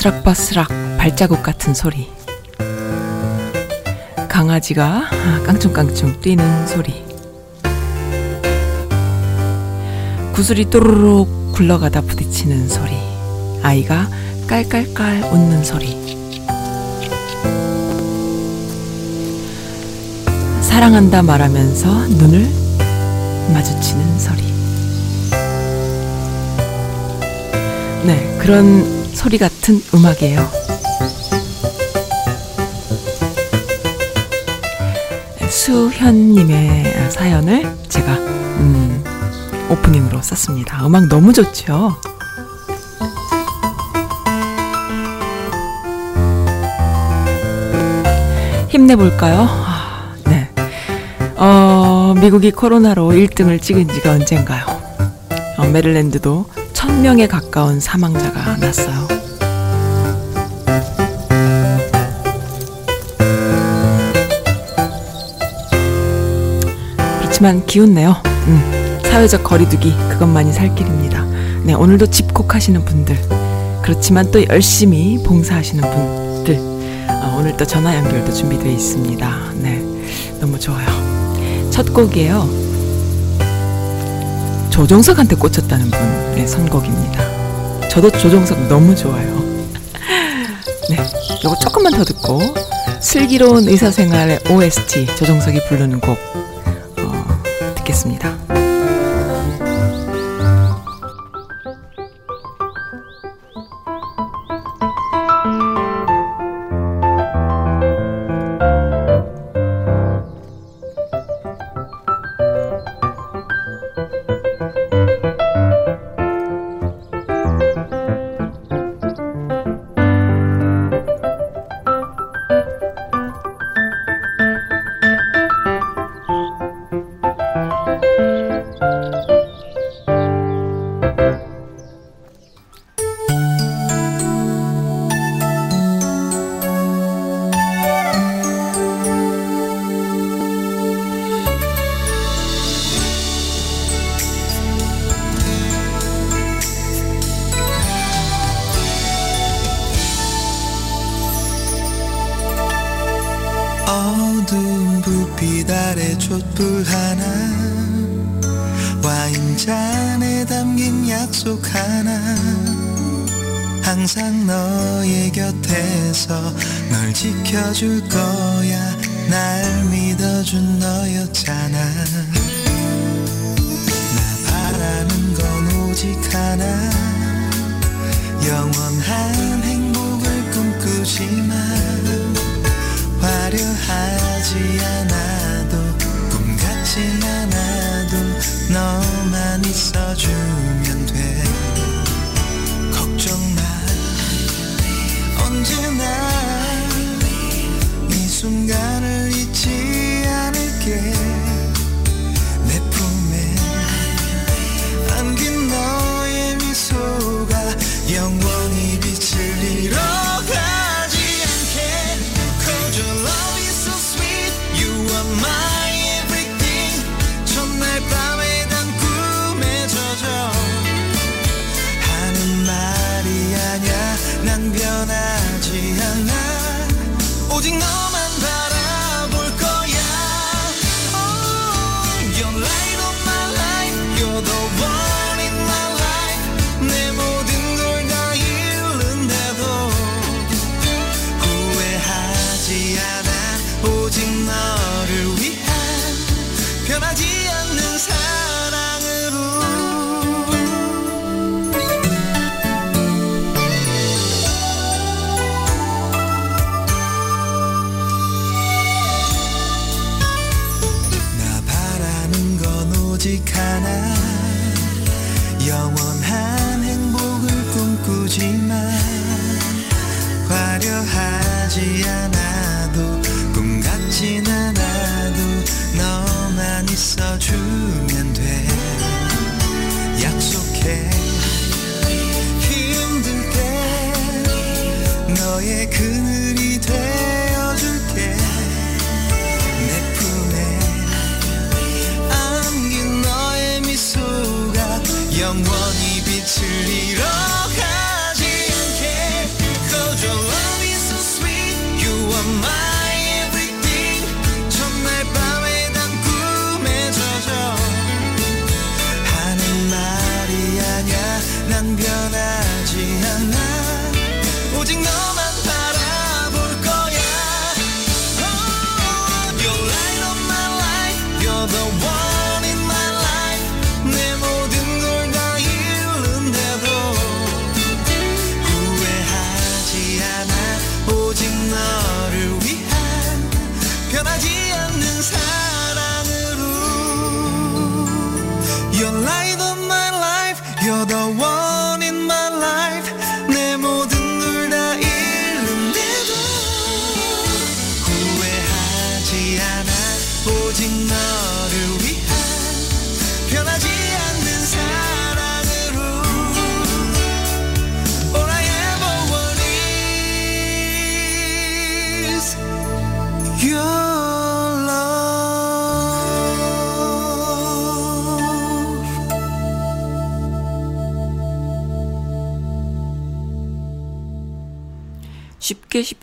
바스락바스락 발자국 같은 소리. 강아지가 깡충깡충 뛰는 소리. 구슬이 또르륵 굴러가다 부딪히는 소리. 아이가 깔깔깔 웃는 소리. 사랑한다 말하면서 눈을 마주치는 소리. 네, 그런 소리 같은 음악이에요. 수현님의 사연을 제가 음, 오프닝으로 썼습니다. 음악 너무 좋죠? 힘내볼까요? 아, 네. 어, 미국이 코로나로 1등을 찍은 지가 언젠가요? 어, 메릴랜드도 1000명에 가까운 사망자가 났어요. 그렇지만 기운내요. 음, 사회적 거리두기 그것만이 살 길입니다. 네, 오늘도 집콕하시는 분들 그렇지만 또 열심히 봉사하시는 분들 어, 오늘 또 전화 연결도 준비되어 있습니다. 네, 너무 좋아요. 첫 곡이에요. 조정석한테 꽂혔다는 분의 선곡입니다. 저도 조정석 너무 좋아요. 네, 요거 조금만 더 듣고 슬기로운 의사생활의 OST 조정석이 부르는 곡 어, 듣겠습니다.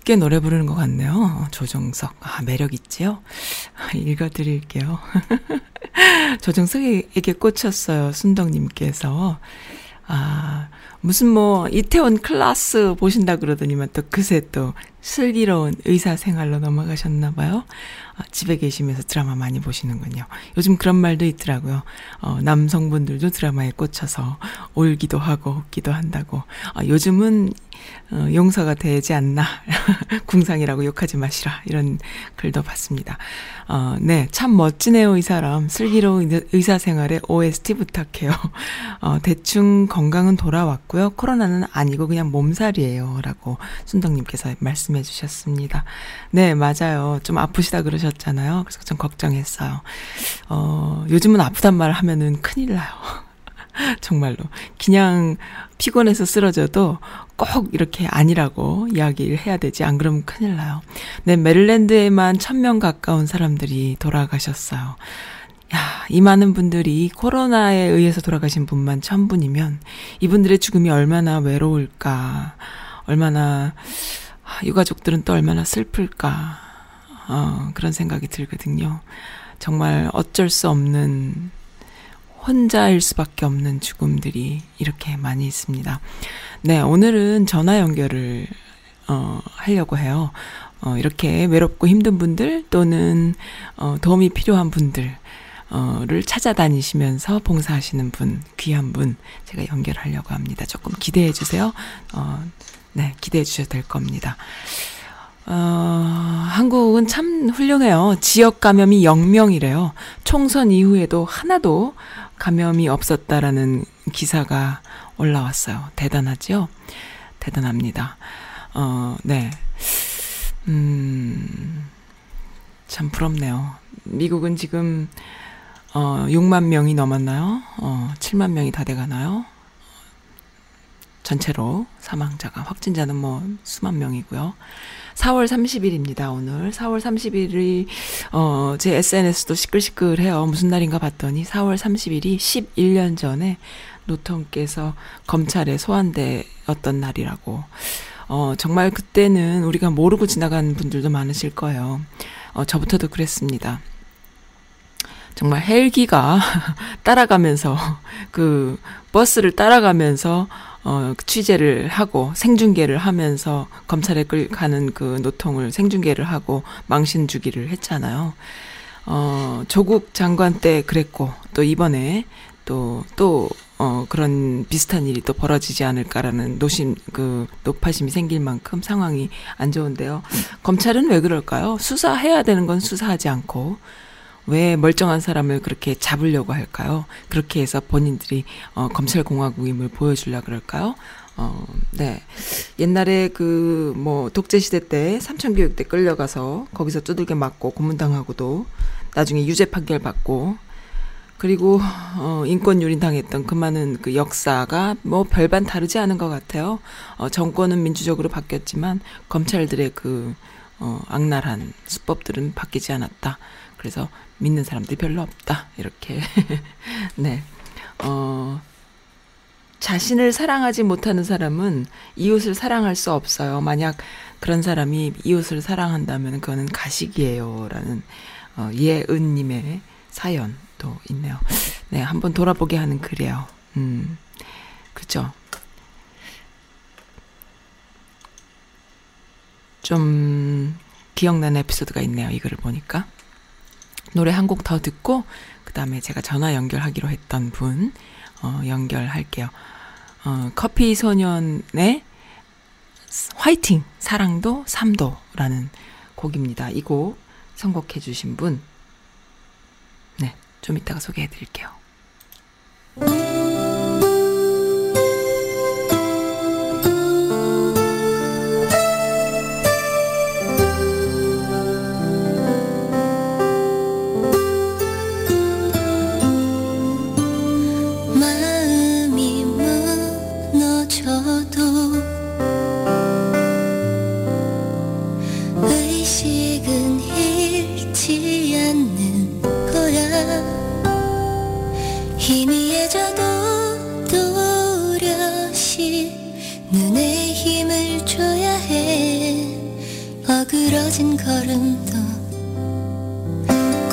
쉽게 노래 부르는 것 같네요. 조정석. 아, 매력 있지요? 읽어드릴게요. 조정석에게 꽂혔어요. 순덕님께서. 아, 무슨 뭐, 이태원 클라스 보신다 그러더니만 또 그새 또 슬기로운 의사 생활로 넘어가셨나봐요. 아, 집에 계시면서 드라마 많이 보시는군요. 요즘 그런 말도 있더라고요. 어, 남성분들도 드라마에 꽂혀서 울기도 하고 웃기도 한다고. 아, 요즘은 어, 용서가 되지 않나. 궁상이라고 욕하지 마시라. 이런 글도 봤습니다. 어, 네. 참 멋지네요, 이 사람. 슬기로운 의사- 의사 생활에 OST 부탁해요. 어, 대충 건강은 돌아왔고요. 코로나는 아니고 그냥 몸살이에요. 라고 순덕님께서 말씀해 주셨습니다. 네, 맞아요. 좀 아프시다 그러셨잖아요. 그래서 좀 걱정했어요. 어, 요즘은 아프단 말 하면은 큰일 나요. 정말로. 그냥 피곤해서 쓰러져도 꼭 이렇게 아니라고 이야기를 해야 되지. 안 그러면 큰일 나요. 네, 메릴랜드에만 천 명 가까운 사람들이 돌아가셨어요. 야, 이 많은 분들이 코로나에 의해서 돌아가신 분만 천 분이면 이분들의 죽음이 얼마나 외로울까. 얼마나, 아, 유가족들은 또 얼마나 슬플까. 어, 그런 생각이 들거든요. 정말 어쩔 수 없는 혼자일 수밖에 없는 죽음들이 이렇게 많이 있습니다. 네, 오늘은 전화 연결을 어, 하려고 해요. 어, 이렇게 외롭고 힘든 분들 또는 어, 도움이 필요한 분들 어를 찾아다니시면서 봉사하시는 분, 귀한 분 제가 연결하려고 합니다. 조금 기대해 주세요. 어, 네, 기대해 주셔도 될 겁니다. 어, 한국은 참 훌륭해요. 지역 감염이 0명이래요. 총선 이후에도 하나도 감염이 없었다라는 기사가 올라왔어요. 대단하죠? 대단합니다. 어, 네. 음, 참 부럽네요. 미국은 지금, 어, 6만 명이 넘었나요? 어, 7만 명이 다 돼가나요? 전체로 사망자가, 확진자는 뭐 수만 명이고요. 4월 30일입니다, 오늘. 4월 30일이, 어, 제 SNS도 시끌시끌해요. 무슨 날인가 봤더니 4월 30일이 11년 전에 노통께서 검찰에 소환되었던 날이라고. 어, 정말 그때는 우리가 모르고 지나간 분들도 많으실 거예요. 어, 저부터도 그랬습니다. 정말 헬기가 따라가면서 그 버스를 따라가면서 어 취재를 하고 생중계를 하면서 검찰에 끌 가는 그 노통을 생중계를 하고 망신 주기를 했잖아요. 어 조국 장관 때 그랬고 또 이번에 또 또 어 그런 비슷한 일이 또 벌어지지 않을까라는 노심 그 노파심이 생길 만큼 상황이 안 좋은데요. 검찰은 왜 그럴까요? 수사해야 되는 건 수사하지 않고 왜 멀쩡한 사람을 그렇게 잡으려고 할까요? 그렇게 해서 본인들이 어, 검찰 공화국임을 보여주려 그럴까요? 어, 네. 옛날에 그 뭐 독재 시대 때 삼천 교육 때 끌려가서 거기서 두들겨 맞고 고문당하고도 나중에 유죄 판결 받고 그리고 어 인권 유린 당했던 그 많은 그 역사가 뭐 별반 다르지 않은 것 같아요. 어 정권은 민주적으로 바뀌었지만 검찰들의 그 어, 악랄한 수법들은 바뀌지 않았다. 그래서 믿는 사람들이 별로 없다. 이렇게. 네. 어, 자신을 사랑하지 못하는 사람은 이웃을 사랑할 수 없어요. 만약 그런 사람이 이웃을 사랑한다면 그거는 가식이에요. 라는 어, 예은님의 사연도 있네요. 네, 한번 돌아보게 하는 글이에요. 음, 그죠. 좀 기억나는 에피소드가 있네요. 이 글을 보니까. 노래 한 곡 더 듣고, 그 다음에 제가 전화 연결하기로 했던 분, 어, 연결할게요. 어, 커피 소년의 화이팅! 사랑도 삼도라는 곡입니다. 이 곡 선곡해 주신 분. 네, 좀 이따가 소개해 드릴게요. 어그러진 걸음도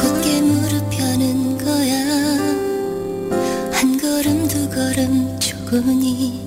곧게 무릎 펴는 거야. 한 걸음 두 걸음 조금이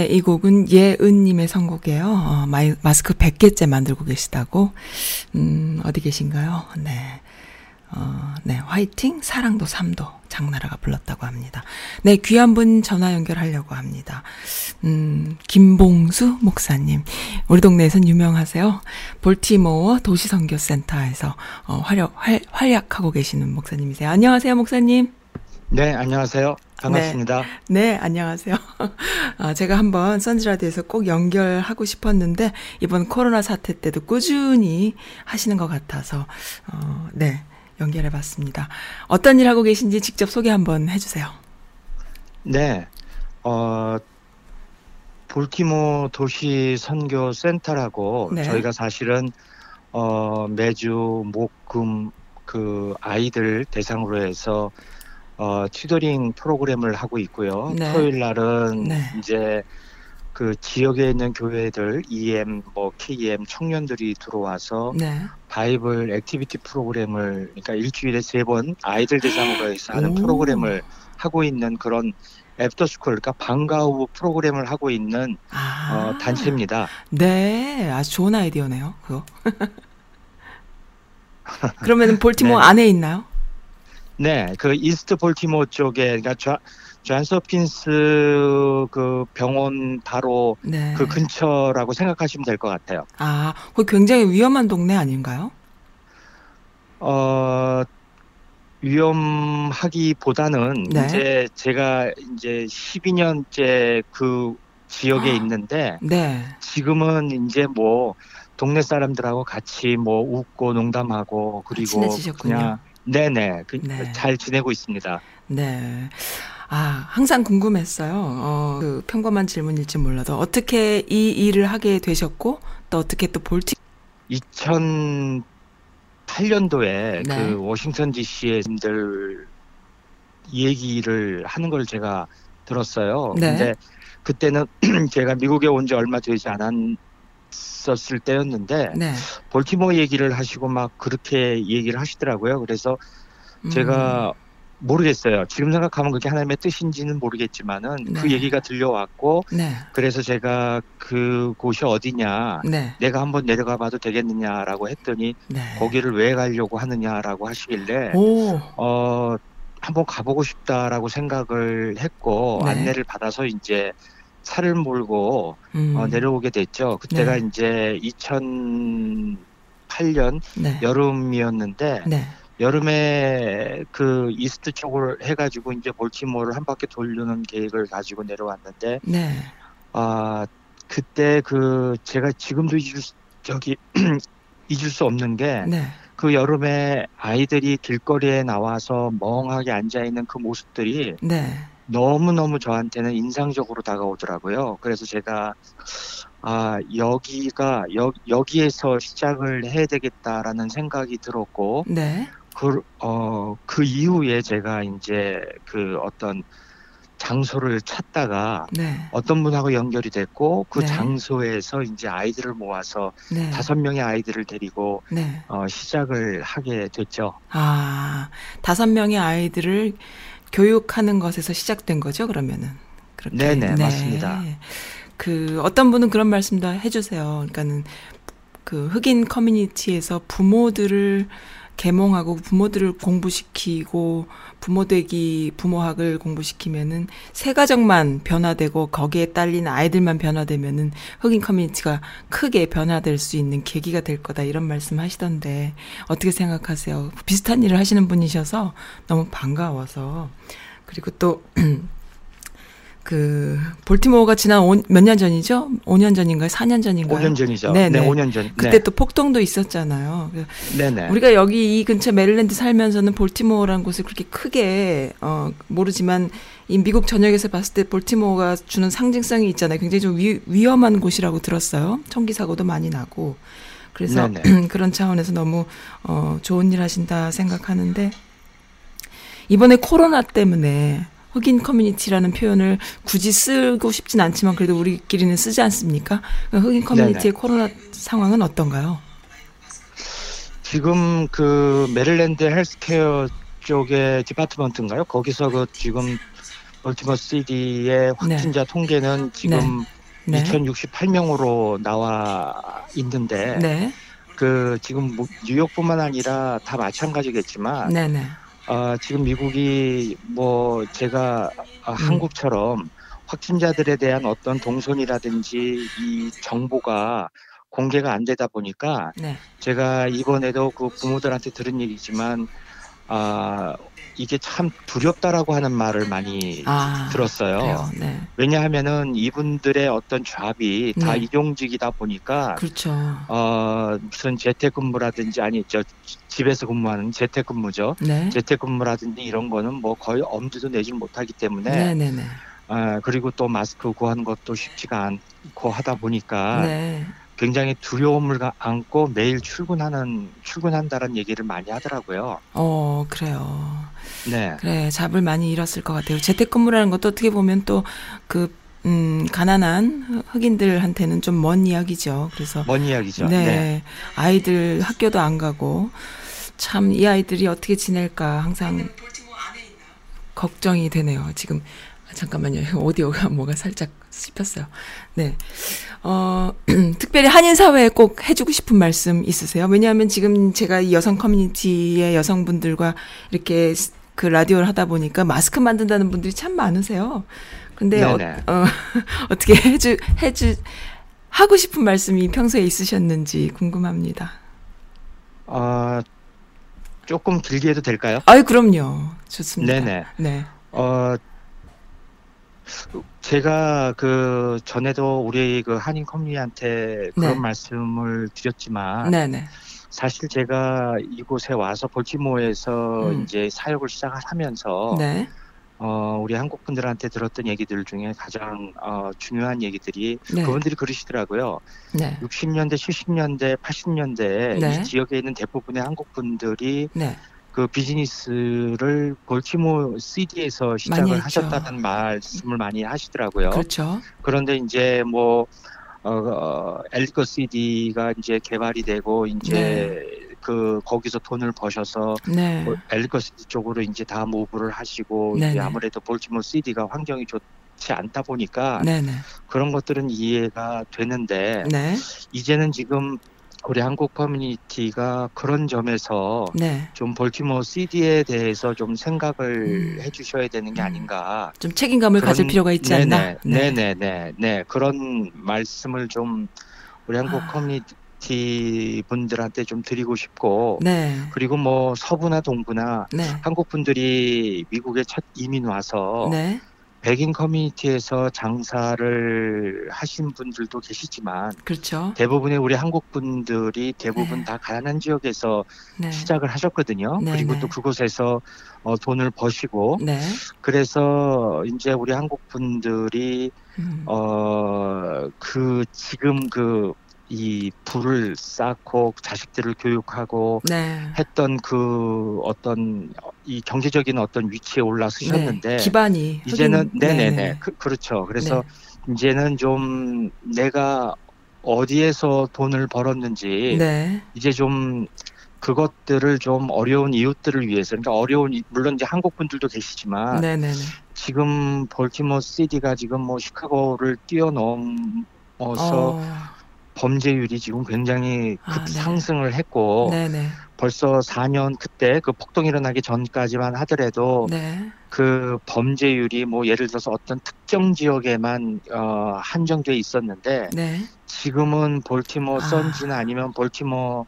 네, 이 곡은 예은님의 선곡이에요. 어, 마이, 마스크 100개째 만들고 계시다고. 음, 어디 계신가요? 네. 어, 네, 화이팅, 사랑도 삶도 장나라가 불렀다고 합니다. 네, 귀한 분 전화 연결하려고 합니다. 음, 김봉수 목사님. 우리 동네에선 유명하세요. 볼티모어 도시선교센터에서 어, 활약, 활, 활약하고 계시는 목사님이세요. 안녕하세요, 목사님. 네, 안녕하세요. 반갑습니다. 네, 안녕하세요. 아, 제가 한번 선즈라디오에서 꼭 연결하고 싶었는데, 이번 코로나 사태 때도 꾸준히 하시는 것 같아서, 어, 네, 연결해 봤습니다. 어떤 일 하고 계신지 직접 소개 한번 해주세요. 네, 어, 볼티모 도시 선교 센터라고 네. 저희가 사실은 어, 매주 목금 그 아이들 대상으로 해서 어, tutoring 프로그램을 하고 있고요. 네. 토요일 날은 네. 이제 그 지역에 있는 교회들 EM 뭐 KM 청년들이 들어와서 네. Bible activity 프로그램을 그러니까 일주일에 세 번 아이들 대상으로 해서 하는 오. 프로그램을 하고 있는 그런 after school 그러니까 방과 후 프로그램을 하고 있는 아. 어, 단체입니다. 네, 아주 좋은 아이디어네요, 그거. 그러면 볼티모어 네. 안에 있나요? 네, 그 이스트 볼티모 쪽에 그러니까 좌, 존스홉킨스 그 병원 바로 네. 그 근처라고 생각하시면 될 것 같아요. 아, 그 굉장히 위험한 동네 아닌가요? 어 위험하기보다는 네. 이제 제가 이제 12년째 그 지역에 아. 있는데 네. 지금은 이제 뭐 동네 사람들하고 같이 뭐 웃고 농담하고 그리고 친해지셨군요. 그냥 네네 그, 네. 잘 지내고 있습니다. 네. 아, 항상 궁금했어요. 어, 그 평범한 질문일지 몰라도 어떻게 이 일을 하게 되셨고 또 어떻게 또 볼티 2008년도에 네. 그 워싱턴 DC의 분들 얘기를 하는 걸 제가 들었어요. 네. 근데 그때는 제가 미국에 온 지 얼마 되지 않았 었을 때였는데 네. 볼티모어 얘기를 하시고 막 그렇게 얘기를 하시더라고요. 그래서 음, 제가 모르겠어요. 지금 생각하면 그게 하나님의 뜻인지는 모르겠지만은 그 네. 얘기가 들려왔고 네. 그래서 제가 그 곳이 어디냐 네. 내가 한번 내려가 봐도 되겠느냐라고 했더니 네. 거기를 왜 가려고 하느냐라고 하시길래 오. 어 한번 가보고 싶다라고 생각을 했고 네. 안내를 받아서 이제 차를 몰고 음. 어, 내려오게 됐죠. 그때가 네. 이제 2008년 네. 여름이었는데 네. 여름에 그 이스트 쪽을 해가지고 이제 볼티모어를 한 바퀴 돌리는 계획을 가지고 내려왔는데 네. 아 그때 그 제가 지금도 잊을 수, 저기 잊을 수 없는 게그 네. 여름에 아이들이 길거리에 나와서 멍하게 앉아 있는 그 모습들이 네. 너무 너무 저한테는 인상적으로 다가오더라고요. 그래서 제가 아 여기가 여, 여기에서 시작을 해야 되겠다라는 생각이 들었고 네. 그, 어, 그 이후에 제가 이제 그 어떤 장소를 찾다가 네. 어떤 분하고 연결이 됐고 그 네. 장소에서 이제 아이들을 모아서 네. 다섯 명의 아이들을 데리고 네. 어, 시작을 하게 됐죠. 아, 다섯 명의 아이들을 교육하는 것에서 시작된 거죠, 그러면은. 그렇게. 네네, 맞습니다. 그, 어떤 분은 그런 말씀도 해주세요. 그러니까는, 그, 흑인 커뮤니티에서 부모들을 계몽하고 부모들을 공부시키고 부모되기 부모학을 공부시키면은 새 가정만 변화되고 거기에 딸린 아이들만 변화되면은 흑인 커뮤니티가 크게 변화될 수 있는 계기가 될 거다 이런 말씀 하시던데 어떻게 생각하세요? 비슷한 일을 하시는 분이셔서 너무 반가워서 그리고 또 그 볼티모어가 지난 몇 년 전이죠? 5년 전인가요? 4년 전인가요? 5년 전이죠. 네, 네, 네. 5년 전. 그때 네. 또 폭동도 있었잖아요. 그 네네. 우리가 여기 이 근처 메릴랜드 살면서는 볼티모어라는 곳을 그렇게 크게 어 모르지만 이 미국 전역에서 봤을 때 볼티모어가 주는 상징성이 있잖아요. 굉장히 좀 위, 위험한 곳이라고 들었어요. 총기 사고도 많이 나고. 그래서 네네. 그런 차원에서 너무 어 좋은 일 하신다 생각하는데 이번에 코로나 때문에 흑인 커뮤니티라는 표현을 굳이 쓰고 싶진 않지만 그래도 우리끼리는 쓰지 않습니까? 흑인 커뮤니티의 코로나 상황은 어떤가요? 지금 그 메릴랜드 헬스케어 쪽의 department인가요? 거기서 그 지금 볼티모 시티의 확진자 통계는 지금 네. 2068명으로 나와 있는데 네. 그 지금 뭐 뉴욕뿐만 아니라 다 마찬가지겠지만 네, 네. 어, 지금 미국이 뭐 제가 어, 한국처럼 확진자들에 대한 어떤 동선이라든지 이 정보가 공개가 안 되다 보니까 네. 제가 이번에도 그 부모들한테 들은 얘기지만 아 이게 참 두렵다라고 하는 말을 많이 아. 들었어요. 네. 왜냐하면은 이분들의 어떤 잡이 다 네. 이동직이다 보니까 그렇죠. 어 무슨 재택근무라든지 아니 저 집에서 근무하는 재택근무죠. 네. 재택근무라든지 이런 거는 뭐 거의 엄두도 내지 못하기 때문에 네, 네, 네. 아 그리고 또 마스크 구하는 것도 쉽지가 않고 하다 보니까 네. 굉장히 두려움을 가- 안고 매일 출근하는 출근한다는 얘기를 많이 하더라고요. 어, 그래요. 네, 그래, 잡을 많이 잃었을 것 같아요. 재택근무라는 것도 어떻게 보면 또 그, 음, 가난한 흑인들한테는 좀 먼 이야기죠. 그래서. 먼 이야기죠. 네. 네. 아이들 학교도 안 가고, 참, 이 아이들이 어떻게 지낼까 항상 걱정이 되네요. 지금, 아, 잠깐만요. 오디오가 뭐가 살짝 씹혔어요. 네. 어, 특별히 한인 사회에 꼭 해주고 싶은 말씀 있으세요? 왜냐하면 지금 제가 이 여성 커뮤니티의 여성분들과 이렇게 스- 그 라디오를 하다 보니까 마스크 만든다는 분들이 참 많으세요. 근데 어, 네네. 어, 어떻게 해주, 해주, 하고 싶은 말씀이 평소에 있으셨는지 궁금합니다. 어, 조금 길게 해도 될까요? 아유, 그럼요. 좋습니다. 네네. 네. 어, 제가 그 전에도 우리 그 한인 커뮤니티한테 그런 네. 말씀을 드렸지만 네네. 사실 제가 이곳에 와서 볼티모어에서 음. 이제 사역을 시작을 하면서 네. 어, 우리 한국 분들한테 들었던 얘기들 중에 가장 어, 중요한 얘기들이 네. 그분들이 그러시더라고요. 네. 60년대, 70년대, 80년대 네. 이 지역에 있는 대부분의 한국 분들이 네. 그 비즈니스를 볼티모어 시티에서 시작을. 하셨다는 말씀을 많이 하시더라고요. 그렇죠. 그런데 이제 뭐 어, 어 엘리컷 시티가 이제 개발이 되고 이제 네. 그 거기서 돈을 버셔서 네. 뭐 엘리컷 시티 쪽으로 이제 다 move를 하시고 네네. 이제 아무래도 볼티모어 시티가 환경이 좋지 않다 보니까. 그런 것들은 이해가 되는데 네. 이제는 지금 우리 한국 커뮤니티가 그런 점에서 네. 좀 볼티모어 CD에 대해서 좀 생각을 음. 해주셔야 되는 게 아닌가. 좀 책임감을 가질 그런- 필요가 있지 네네, 않나? 네네, 네, 네. 그런 말씀을 좀 우리 한국 아. 커뮤니티 분들한테 좀 드리고 싶고, 네. 그리고 뭐 서부나 동부나 네. 한국 분들이 미국에 첫 이민 와서 네. 백인 커뮤니티에서 장사를 하신 분들도 계시지만 그렇죠. 대부분의 우리 한국 분들이 대부분 네. 다 가난한 지역에서 네. 시작을 하셨거든요. 네, 그리고 네. 또 그곳에서 어, 돈을 버시고 네. 그래서 이제 우리 한국 분들이 음. 어그 지금 그 이 불을 쌓고 자식들을 교육하고 네. 했던 그 어떤 이 경제적인 어떤 위치에 올라서셨는데 네. 기반이 이제는 흑인- 네네네 네네. 그, 그렇죠. 그래서 이제는 좀 내가 어디에서 돈을 벌었는지 네. 이제 좀 그것들을 좀 어려운 이웃들을 위해서 그러니까 어려운 이- 물론 이제 한국 분들도 계시지만 네. 네. 네. 지금 볼티모 시티가 지금 뭐 시카고를 뛰어넘어서 어. 범죄율이 지금 굉장히 아, 급 네. 상승을 했고 네. 네. 벌써 4년 그때 그 폭동 일어나기 전까지만 하더라도 네. 그 범죄율이 뭐 예를 들어서 어떤 특정 지역에만 어 한정돼 있었는데 네. 지금은 볼티모 아. Sun지나 아니면 볼티모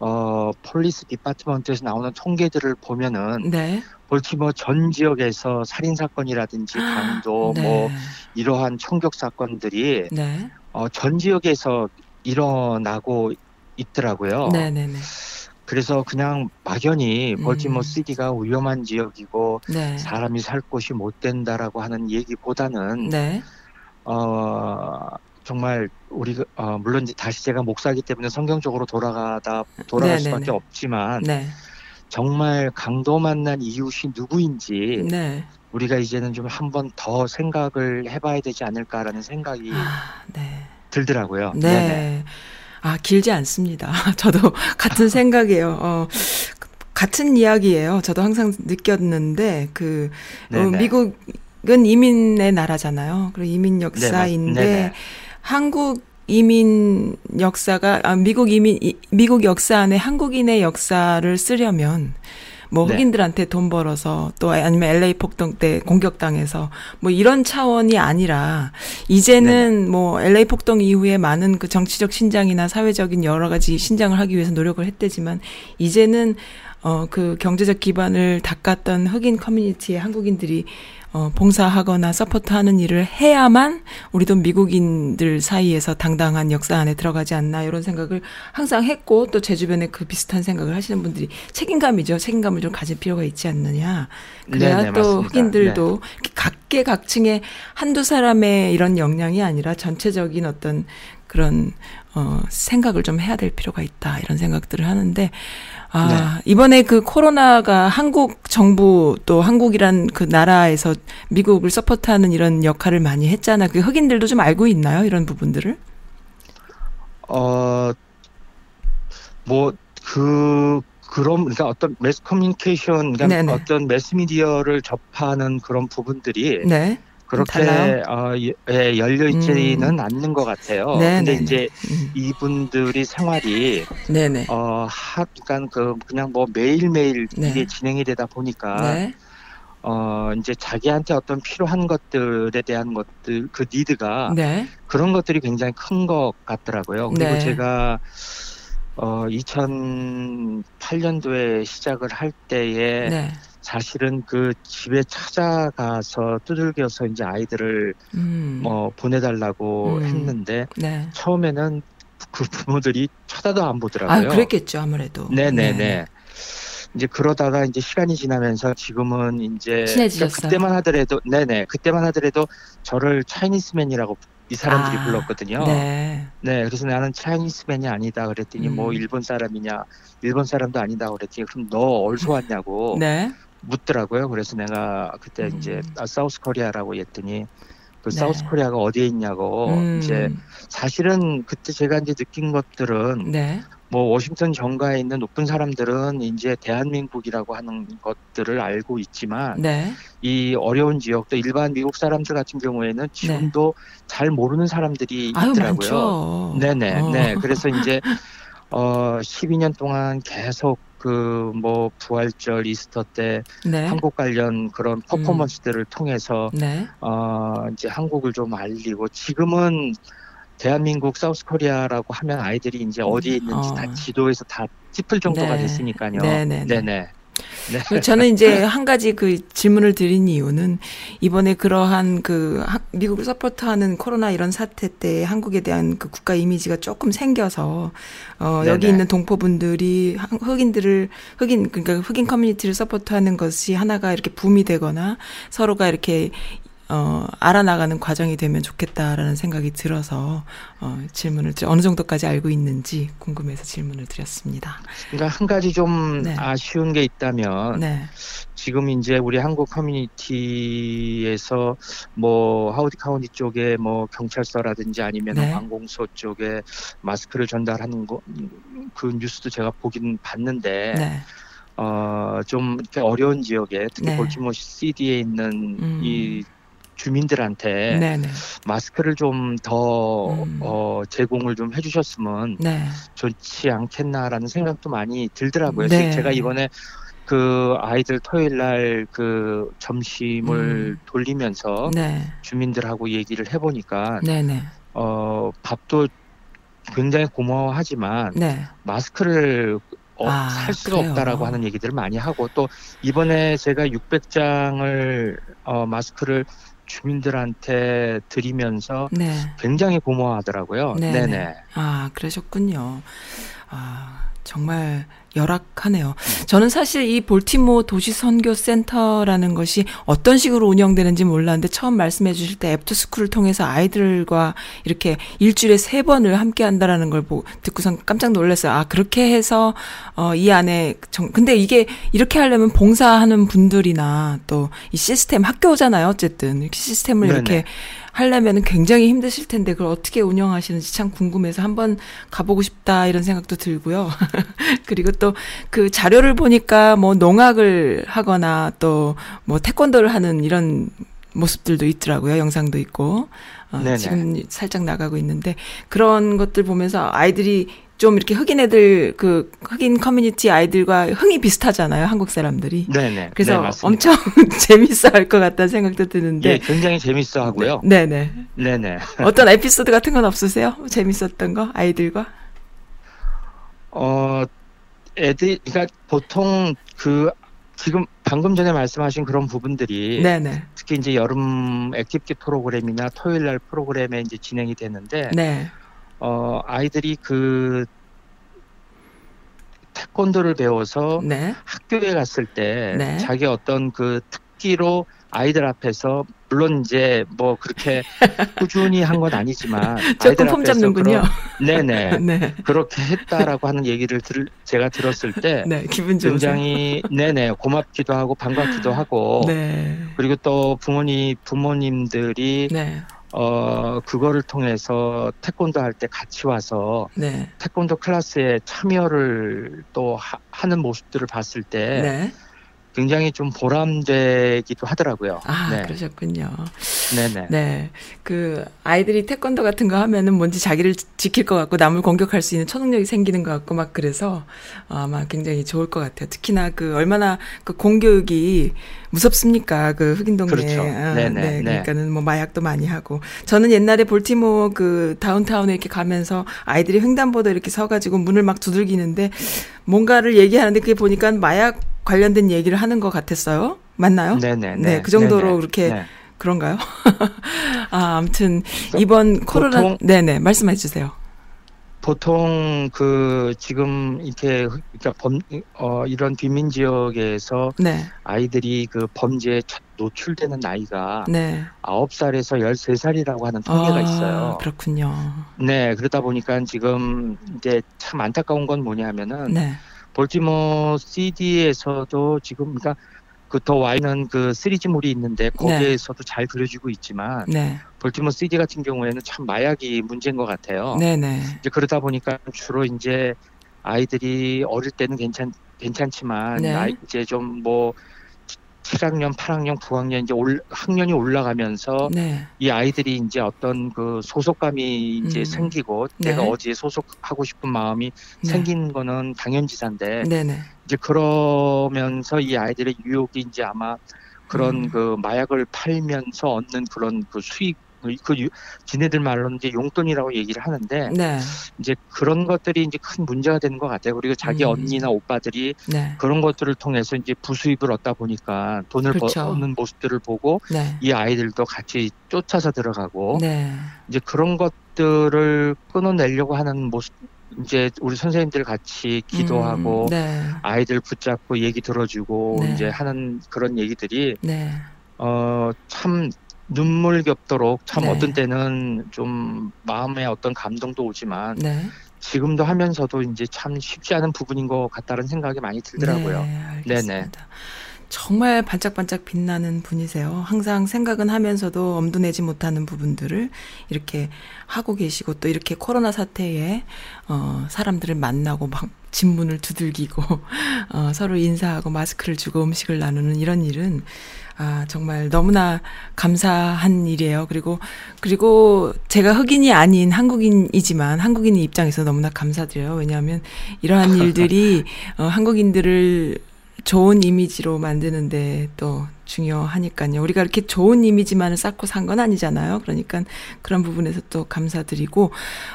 어 police department에서 나오는 통계들을 보면은 네. 볼티모 전 지역에서 살인 사건이라든지 강도 네. 뭐 이러한 총격 사건들이 네. 어, 전 지역에서 일어나고 있더라고요. 네. 네. 네. 그래서 그냥 막연히 음. 볼티모 시티가 위험한 지역이고 네. 사람이 살 곳이 못 된다라고 하는 얘기보다는 네. 어 정말 우리 어 물론 이제 다시 제가 목사기 때문에 성경적으로 돌아가다 돌아갈 네, 수밖에. 없지만 네. 정말 강도 만난 이웃이 누구인지 네. 우리가 이제는 좀 한 번 더 생각을 해봐야 되지 않을까라는 생각이 아, 네. 들더라고요. 네. 네네. 아, 길지 않습니다. 저도 같은 생각이에요. 어, 같은 이야기예요. 저도 항상 느꼈는데, 그, 어. 미국, 미국은 이민의 나라잖아요. 그리고 이민 역사인데 네, 네네. 한국 이민 역사가 아, 미국 이민 이- 미국 역사 안에 한국인의 역사를 쓰려면 뭐 네. 흑인들한테 돈 벌어서 또 아니면 LA 폭동 때 공격당해서 뭐 이런 차원이 아니라 이제는 뭐 LA 폭동 이후에 많은 그 정치적 신장이나 사회적인 여러 가지 신장을 하기 위해서 노력을 했대지만 이제는 어 그 경제적 기반을 닦았던 흑인 커뮤니티의 한국인들이 어 봉사하거나 서포트하는 일을 해야만 우리도 미국인들 사이에서 당당한 역사 안에 들어가지 않나 이런 생각을 항상 했고 또 제 주변에 그 비슷한 생각을 하시는 분들이 책임감이죠. 책임감을 좀 가질 필요가 있지 않느냐. 그래야 네네, 또 맞습니다. 흑인들도 이렇게 각계각층의 한두 사람의 이런 역량이 아니라 전체적인 어떤 그런 어 생각을 좀 해야 될 필요가 있다 이런 생각들을 하는데 아 이번에 그 코로나가 한국 정부 또 한국이란 그 나라에서 미국을 서포트하는 이런 역할을 많이 했잖아. 그 흑인들도 좀 알고 있나요 이런 부분들을? 어, 뭐, 그, 그럼, 그러니까 어떤 매스 커뮤니케이션, 그러니까 네네. 어떤 매스미디어를 접하는 그런 부분들이 네. 그렇게? 어, 예, 예, 열려 있지는 않는 것 같아요. 네, 근데 네, 이제 음. 이분들이 생활이, 네네. 어, 하, 그러니까 그, 그냥 뭐 매일 매일 네. 이게 진행이 되다 보니까, 네. 어, 이제 자기한테 어떤 필요한 것들에 대한 것들, 그 니드가 네. 그런 것들이 굉장히 큰 것 같더라고요. 그리고 네. 제가 어 2008년도에 시작을 할 때에 네. 사실은 그 집에 찾아가서 두들겨서 이제 아이들을 음. 뭐 보내달라고 음. 했는데 네. 처음에는 그 부모들이 쳐다도 안 보더라고요. 아, 그랬겠죠, 아무래도. 네네네. 이제 그러다가 이제 시간이 지나면서 지금은 이제 친해지셨어요? 그러니까 그때만 하더라도 네네 그때만 하더라도 저를 차이니스맨이라고 이 사람들이 아, 불렀거든요. 네. 네, 그래서 나는 Chinese man이 아니다 그랬더니 뭐 음. 일본 사람이냐, 일본 사람도 아니다 그랬더니 그럼 너 어디서 왔냐고 네. 묻더라고요. 그래서 내가 그때 음. 이제 아, South Korea라고 했더니 그 네. South Korea가 어디에 있냐고 음. 이제 사실은 그때 제가 이제 느낀 것들은 네. 뭐 워싱턴 정가에 있는 높은 사람들은 이제 대한민국이라고 하는 것들을 알고 있지만 네. 이 어려운 지역도 일반 미국 사람들 같은 경우에는 지금도 잘 모르는 사람들이 있더라고요. 네네, 어. 네. 그래서 이제, 어, 12년 동안 계속 그, 뭐, 부활절, Easter 때 네. 한국 관련 그런 퍼포먼스들을 통해서, 네. 어, 이제 한국을 좀 알리고, 지금은 대한민국 South Korea라고 하면 아이들이 이제 어디에 있는지 어. 다 지도에서 다 짚을 정도가 네. 됐으니까요. 네네 네. 네네. 네. 그 저는 이제 한 가지 그 질문을 드린 이유는 이번에 그러한 그 하- 미국을 support하는 코로나 이런 사태 때 한국에 대한 그 국가 이미지가 조금 생겨서 어 여기 네네. 있는 동포분들이 한- 흑인들을 흑인 그러니까 흑인 커뮤니티를 support하는 것이 하나가 이렇게 붐이 되거나 서로가 이렇게 어, 알아나가는 과정이 되면 좋겠다라는 생각이 들어서, 어, 질문을, 드- 어느 정도까지 알고 있는지 궁금해서 질문을 드렸습니다. 그러니까 한 가지 좀 네. 아쉬운 게 있다면, 네. 지금 이제 우리 한국 커뮤니티에서 뭐 하우디 카운티 쪽에 뭐 경찰서라든지 아니면 네. 관공서 쪽에 마스크를 전달하는 거 그 뉴스도 제가 보긴 봤는데 네. 어좀 이렇게 어려운 지역에 특히 네. 볼티모 시티에 있는 음. 이 주민들한테 네네. 마스크를 좀더 음. 어, 제공을 좀 해주셨으면 네. 좋지 않겠나라는 생각도 많이 들더라고요. 네. 제가 이번에 그 아이들 토요일 날 그 점심을 음. 돌리면서 네. 주민들하고 얘기를 해보니까 네네. 어 밥도 굉장히 고마워하지만 네. 마스크를 어, 아, 살 수가 그래요. 없다라고 하는 얘기들을 많이 하고 또 이번에 제가 600장을 어, 마스크를 주민들한테 드리면서 네. 굉장히 고마워하더라고요. 네네. 네네. 아, 그러셨군요. 아, 정말 열악하네요. 저는 사실 이 볼티모 도시 선교 센터라는 것이 어떤 식으로 운영되는지 몰랐는데 처음 말씀해 주실 때 after school을 통해서 아이들과 이렇게 일주일에 세 번을 함께 한다라는 걸 보, 듣고선 깜짝 놀랐어요. 아, 그렇게 해서 어, 이 안에 정, 근데 이게 이렇게 하려면 봉사하는 분들이나 또 이 시스템 학교잖아요. 어쨌든 이렇게 시스템을 네네. 이렇게 하려면 굉장히 힘드실 텐데 그걸 어떻게 운영하시는지 참 궁금해서 한번 가보고 싶다 이런 생각도 들고요. 그리고 또 그 자료를 보니까 뭐 농악을 하거나 또 뭐 태권도를 하는 이런 모습들도 있더라고요. 영상도 있고. 어, 네네. 지금 살짝 나가고 있는데 그런 것들 보면서 아이들이 좀 이렇게 흑인 애들 그 흑인 커뮤니티 아이들과 흥이 비슷하잖아요. 한국 사람들이. 네네. 그래서 네. 엄청 재밌어 할 것 같다는 생각도 드는데. 예, 굉장히 재밌어 하고요. 네네. 네네. 어떤 에피소드 같은 건 없으세요? 재밌었던 거? 아이들과? 어, 애들, 그러니까 보통 그 지금 방금 전에 말씀하신 그런 부분들이 네네. 특히 이제 여름 activity 프로그램이나 토요일 날 프로그램에 이제 진행이 되는데 네. 어, 아이들이 그 태권도를 배워서 네. 학교에 갔을 때 네. 자기 어떤 그 특기로 아이들 앞에서 물론 이제 뭐 그렇게 꾸준히 한 건 아니지만 조금 폼 잡는군요. 그런- 네네 네. 그렇게 했다라고 하는 얘기를 들 제가 들었을 때 네. 기분 좋으세요? 굉장히 네네 고맙기도 하고 반갑기도 하고 네. 그리고 또 부모님 부모님들이 네. 어 그거를 통해서 태권도 할 때 같이 와서 네. 태권도 클래스에 참여를 또 하, 는 모습들을 봤을 때 네. 굉장히 좀 보람되기도 하더라고요. 아, 네, 그러셨군요. 네네. 네. 그 아이들이 태권도 같은 거 하면은 뭔지 자기를 지- 지킬 것 같고 남을 공격할 수 있는 초능력이 생기는 것 같고 막 그래서 아마 굉장히 좋을 것 같아요. 특히나 그 얼마나 그 공교육이 무섭습니까? 그 흑인 동네. 그렇죠. 아, 네네, 네. 네. 그러니까는 뭐 마약도 많이 하고. 저는 옛날에 볼티모 그 다운타운에 이렇게 가면서 아이들이 횡단보도 이렇게 서가지고 문을 막 두들기는데 뭔가를 얘기하는데 그게 보니까 마약 관련된 얘기를 하는 것 같았어요. 맞나요? 네네. 네, 그 정도로 네네, 그렇게 네. 그런가요? 아, 아무튼 이번 코로나 보통- 네네 말씀해 주세요. 보통 그 지금 이렇게 흑- 그러니까 범 어, 이런 비민 지역에서 네, 아이들이 그 범죄에 첫 노출되는 나이가 네. 아홉 살에서 열세 살이라고 하는 통계가 아, 있어요. 그렇군요. 네, 그러다 보니까 지금 이제 참 안타까운 건 뭐냐면은 네, 볼티모 CD에서도 지금 그러니까 그 더 와이는 그 시리즈물이 있는데 거기에서도 잘 그려지고 있지만 네, 볼티모 CD 같은 경우에는 참 마약이 문제인 것 같아요. 네, 네, 이제 그러다 보니까 주로 이제 아이들이 어릴 때는 괜찮 괜찮지만 네. 이제 좀 뭐 7학년, 8학년, 9학년 이제 올 학년이 올라가면서 네, 이 아이들이 이제 어떤 그 소속감이 이제 음. 생기고 네. 내가 어디에 소속하고 싶은 마음이 네. 생기는 거는 당연지사인데 네, 네, 이제 그러면서 이 아이들의 유혹이 이제 아마 그런 음. 그 마약을 팔면서 얻는 그런 그 수익 그 유- 지네들 말로는 이제 용돈이라고 얘기를 하는데 네, 이제 그런 것들이 이제 큰 문제가 되는 것 같아요. 그리고 자기 음. 언니나 오빠들이 네, 그런 것들을 통해서 이제 부수입을 얻다 보니까 돈을 그렇죠. 버는 모습들을 보고 네, 이 아이들도 같이 쫓아서 들어가고 네, 이제 그런 것들을 끊어내려고 하는 모습 이제 우리 선생님들 같이 기도하고 음, 네, 아이들 붙잡고 얘기 들어주고 네. 이제 하는 그런 얘기들이 네, 어참 눈물겹도록 참 네. 어떤 때는 좀 마음에 어떤 감동도 오지만 네. 지금도 하면서도 이제 참 쉽지 않은 부분인 것 같다는 생각이 많이 들더라고요. 네, 알겠습니다. 네네. 정말 반짝반짝 빛나는 분이세요. 항상 생각은 하면서도 엄두 내지 못하는 부분들을 이렇게 하고 계시고 또 이렇게 코로나 사태에 어, 사람들을 만나고 막 집문을 두들기고 어, 서로 인사하고 마스크를 주고 음식을 나누는 이런 일은 아, 정말 너무나 감사한 일이에요. 그리고, 그리고 제가 흑인이 아닌 한국인이지만 한국인 입장에서 너무나 감사드려요. 왜냐하면 이러한 일들이 어, 한국인들을 좋은 이미지로 만드는데 또 중요하니까요. 우리가 이렇게 좋은 이미지만을 쌓고 산 건 아니잖아요. 그러니까 그런 부분에서 또 감사드리고,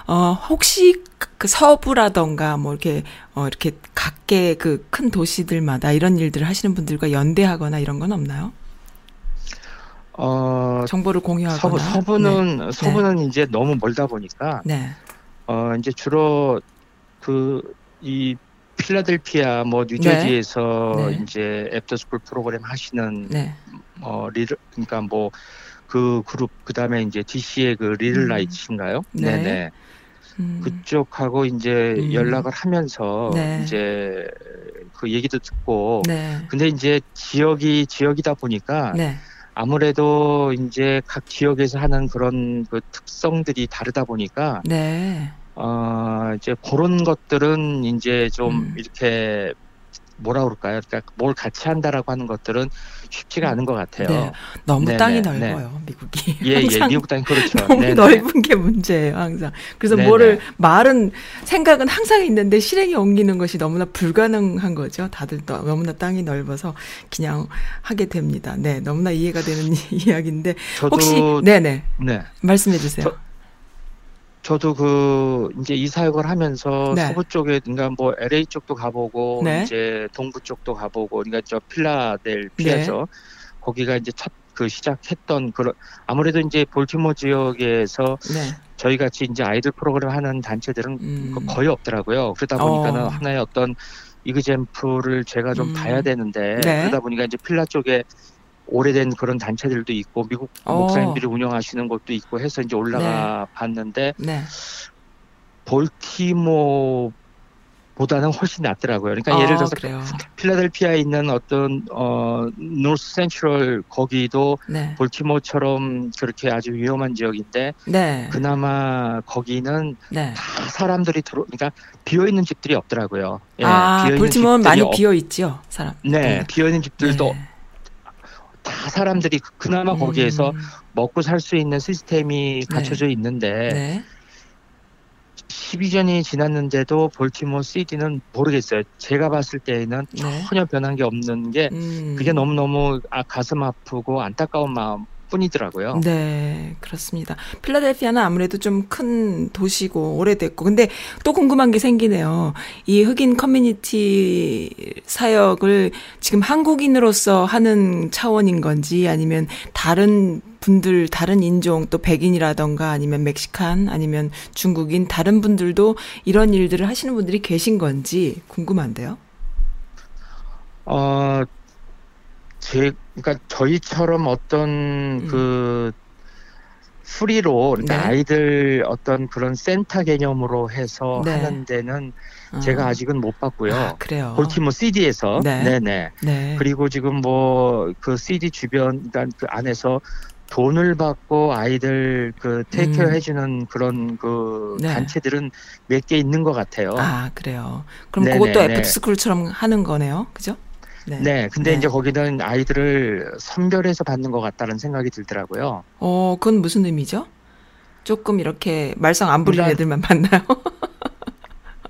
어, 혹시 그 서부라던가 뭐 이렇게, 어, 이렇게 각계 그 큰 도시들마다 이런 일들을 하시는 분들과 연대하거나 이런 건 없나요? 어 정보를 공유하거나. 서부 서부는 서부는 이제 너무 멀다 보니까 네. 어 이제 주로 그 이 필라델피아 뭐 뉴저지에서 네. 네. 이제 after school 프로그램 하시는 네. 어 리를 그러니까 뭐 그 그룹 그다음에 이제 DC의 그 리를 음. Lights인가요? 네. 네네. 음, 그쪽하고 이제 음. 연락을 하면서 네. 이제 그 얘기도 듣고 네. 근데 이제 지역이 지역이다 보니까 네. 아무래도 이제 각 지역에서 하는 그런 그 특성들이 다르다 보니까 네. 어 이제 그런 것들은 이제 좀 음. 이렇게 뭐라 그럴까요? 그러니까 뭘 같이 한다라고 하는 것들은 쉽지가 않은 것 같아요. 네. 너무 네네, 땅이 네. 넓어요, 미국이. 예, 예, 항상 미국 땅이 그렇죠. 너무 네네. 넓은 게 문제예요, 항상. 그래서 네네. 뭐를 말은 생각은 항상 있는데 실행에 옮기는 것이 너무나 불가능한 거죠. 다들 또 너무나 땅이 넓어서 그냥 하게 됩니다. 네, 너무나 이해가 되는 이야기인데 저도 혹시 네네 네. 말씀해 주세요. 저- 저도 그 이제 이 사역을 하면서 네. 서부 쪽에 그러니까 뭐 LA 쪽도 가보고 네. 이제 동부 쪽도 가보고 그러니까 저 필라델피아죠. 거기가 이제 첫 그 시작했던 그런 아무래도 이제 볼티모 지역에서 네, 저희 같이 이제 아이들 프로그램 하는 단체들은 음, 그 거의 없더라고요. 그러다 보니까는 어. 하나의 어떤 이그젠플을 제가 좀 음. 봐야 되는데 네. 그러다 보니까 이제 필라 쪽에 오래된 그런 단체들도 있고 미국 어. 목사님들이 운영하시는 곳도 있고 해서 이제 올라가 봤는데 네, 볼티모보다는 훨씬 낫더라고요. 그러니까 어, 예를 들어서 그래요. 필라델피아에 있는 어떤 어 노스 센트럴 거기도 네, 볼티모처럼 그렇게 아주 위험한 지역인데 네, 그나마 거기는 네. 다 사람들이 들어 그러니까 비어 있는 집들이 없더라고요. 예, 아, 볼티모어는 많이 비어 있죠, 사람. 네, 비어 있는 집들도 네. 다 사람들이 그- 그나마 거기에서 음, 먹고 살 수 있는 시스템이 갖춰져 있는데 네. 12년이 지났는데도 볼티모 시티는 모르겠어요. 제가 봤을 때에는 네. 전혀 변한 게 없는 게 음. 그게 너무너무 아, 가슴 아프고 안타까운 마음 뿐이더라고요. 네, 그렇습니다. 필라델피아는 아무래도 좀 큰 도시고 오래됐고 근데 또 궁금한 게 생기네요. 이 흑인 커뮤니티 사역을 지금 한국인으로서 하는 차원인 건지 아니면 다른 분들 다른 인종 또 백인이라던가 아니면 멕시칸 아니면 중국인 다른 분들도 이런 일들을 하시는 분들이 계신 건지 궁금한데요. 어, 제, 그러니까 저희처럼 어떤 음. 그 프리로 그러니까 네. 아이들 어떤 그런 센터 개념으로 해서 네. 하는 데는 어. 제가 아직은 못 봤고요. 아, 그래요. 볼티모 CD에서 네. 네. 네 네. 그리고 지금 뭐 그 CD 주변 그러니까 그 안에서 돈을 받고 아이들 그 테이크어 음. 해주는 그런 그 네. 단체들은 몇 개 있는 것 같아요. 아, 그래요. 그럼 네네, 그것도 네. after school처럼 하는 거네요. 그죠? 네, 근데 네. 이제 거기는 아이들을 선별해서 받는 것 같다는 생각이 들더라고요. 어, 그건 무슨 의미죠? 조금 이렇게 말썽 안 부리는 애들만 만나요?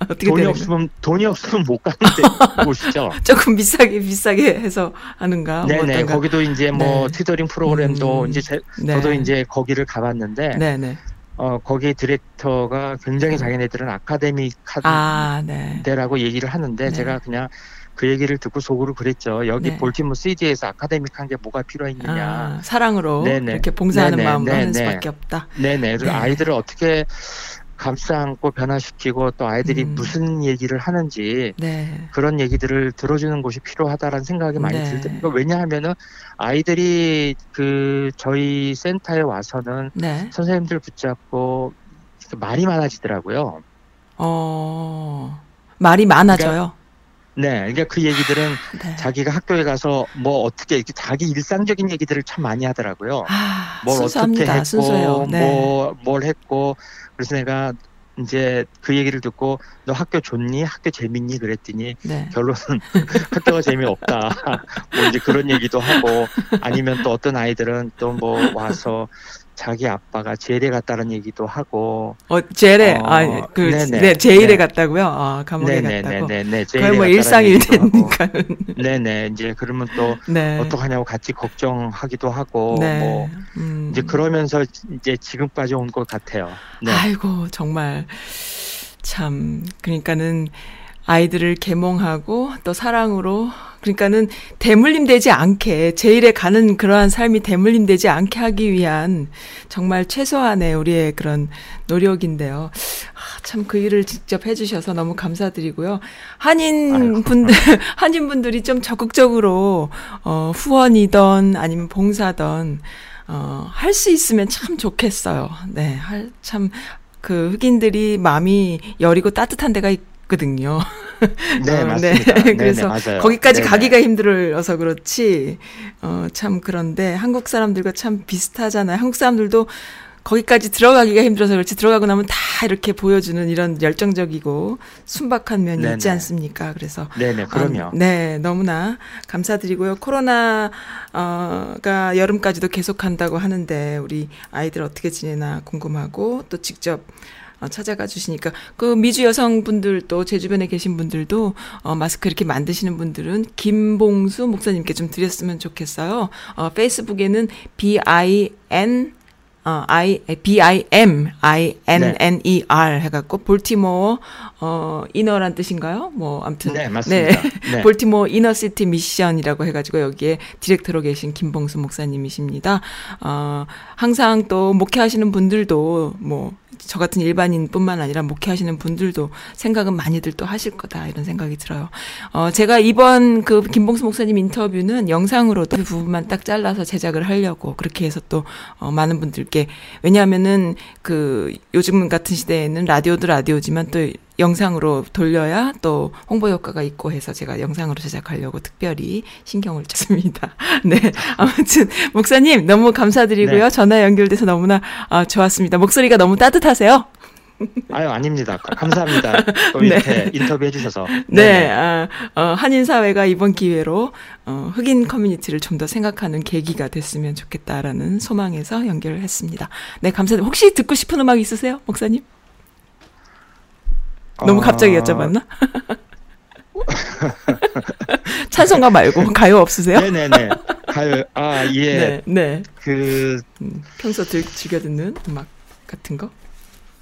어떻게 돈이 되는 거예요? 없으면 돈이 없으면 못 가는 데 곳이죠. 조금 비싸게 비싸게 해서 하는가? 뭐 네네 어떤가? 거기도 이제 뭐 네. tutoring 프로그램도 음, 이제 제, 네. 저도 이제 거기를 가봤는데 네네. 어 거기 디렉터가 굉장히 자기네들은 아카데믹한 아, 네. 얘기를 하는데 네. 제가 그냥 그 얘기를 듣고 속으로 그랬죠. 여기 네. 볼티모 CD에서 아카데믹한 게 뭐가 필요했느냐. 아, 사랑으로 네네. 이렇게 봉사하는 네네, 마음으로 하는 네네. 수밖에 없다. 네네. 네. 아이들을 어떻게 감싸 안고 변화시키고 또 아이들이 음. 무슨 얘기를 하는지 네. 그런 얘기들을 들어주는 곳이 필요하다라는 생각이 많이 네. 들더라고요. 왜냐하면은 아이들이 그 저희 센터에 와서는 네. 선생님들 붙잡고 말이 많아지더라고요. 어, 말이 많아져요. 네, 그러니까 그 얘기들은 네. 자기가 학교에 가서 뭐 어떻게 이렇게 자기 일상적인 얘기들을 참 많이 하더라고요. 아, 뭘 순수합니다. 어떻게. 했고, 네. 뭐 뭘 했고, 그래서 내가 이제 그 얘기를 듣고 너 학교 좋니? 학교 재밌니? 그랬더니 네. 결론은 학교가 재미없다. 뭐 이제 그런 얘기도 하고 아니면 또 어떤 아이들은 또 뭐 와서 자기 아빠가 제대 갔다는 얘기도 하고 어, 제레, 어, 아, 그, 네네. 네, 제일에 네. 갔다고요? 아, 감옥에 갔다고. 네네네네 그게 뭐 일상일대니까는. 네네 이제 그러면 또 네. 어떡하냐고 같이 걱정하기도 하고 네. 뭐 음. 이제 그러면서 이제 지금까지 온 것 같아요. 네. 아이고, 정말. 참, 그러니까는 아이들을 계몽하고 또 사랑으로 그러니까는 대물림 되지 않게 제일에 가는 그러한 삶이 대물림 되지 않게 하기 위한 정말 최소한의 우리의 그런 노력인데요. 아, 참 그 일을 직접 해주셔서 너무 감사드리고요. 한인. 분들, 한인 분들이 좀 적극적으로 어, 후원이던 아니면 봉사던 어, 할 수 있으면 참 좋겠어요. 네, 할, 참, 그 흑인들이 마음이 여리고 따뜻한 데가 있거든요. 네, 어, 맞습니다. 네, 그래서 네, 맞아요. 거기까지 네네. 가기가 힘들어서 그렇지, 어, 참 그런데 한국 사람들과 참 비슷하잖아요. 한국 사람들도 거기까지 들어가기가 힘들어서 그렇지 들어가고 나면 다 이렇게 보여주는 이런 열정적이고 순박한 면이 있지 네네. 않습니까? 그래서 네네, 그럼요. 아, 네, 너무나 감사드리고요. 코로나 어가 여름까지도 계속한다고 하는데 우리 아이들 어떻게 지내나 궁금하고 또 직접 어, 찾아가 주시니까 그 미주 여성분들도 제 주변에 계신 분들도 어, 마스크 이렇게 만드시는 분들은 김봉수 목사님께 좀 드렸으면 좋겠어요. 어, 페이스북에는 B I N 어, I, B-I-M, I-N-N-E-R 해갖고, 볼티모어, 어, 이너란 뜻인가요? 뭐, 암튼. 네, 맞습니다. 네. 볼티모어 이너시티 미션이라고 해가지고, 여기에 디렉터로 계신 김봉수 목사님이십니다. 어, 항상 또 목회하시는 분들도, 뭐, 저 같은 일반인뿐만 아니라 목회하시는 분들도 생각은 많이들 또 하실 거다 이런 생각이 들어요. 어 제가 이번 그 김봉수 목사님 인터뷰는 영상으로 그 부분만 딱 잘라서 제작을 하려고 그렇게 해서 또 어, 많은 분들 께 왜냐하면은 그 요즘 같은 시대에는 라디오도 라디오지만 또 영상으로 돌려야 또 홍보 효과가 있고 해서 제가 영상으로 제작하려고 특별히 신경을 썼습니다. 네. 아무튼 목사님 너무 감사드리고요. 네. 전화 연결돼서 너무나 아, 좋았습니다. 목소리가 너무 따뜻하세요. 아유, 아닙니다. 가- 감사합니다. 또 네. 이렇게 인터뷰 해주셔서. 네, 아, 어, 한인 사회가 이번 기회로 어, 흑인 커뮤니티를 좀 더 생각하는 계기가 됐으면 좋겠다라는 소망에서 연결을 했습니다. 네, 감사드립니다. 혹시 듣고 싶은 음악 있으세요, 목사님? 너무 어, 갑자기 여쭤봤나? 찬송가 말고 가요 없으세요? 네네네. 가요, 아, 예. 네, 네. 그, 음, 평소 들, 즐겨 듣는 음악 같은 거?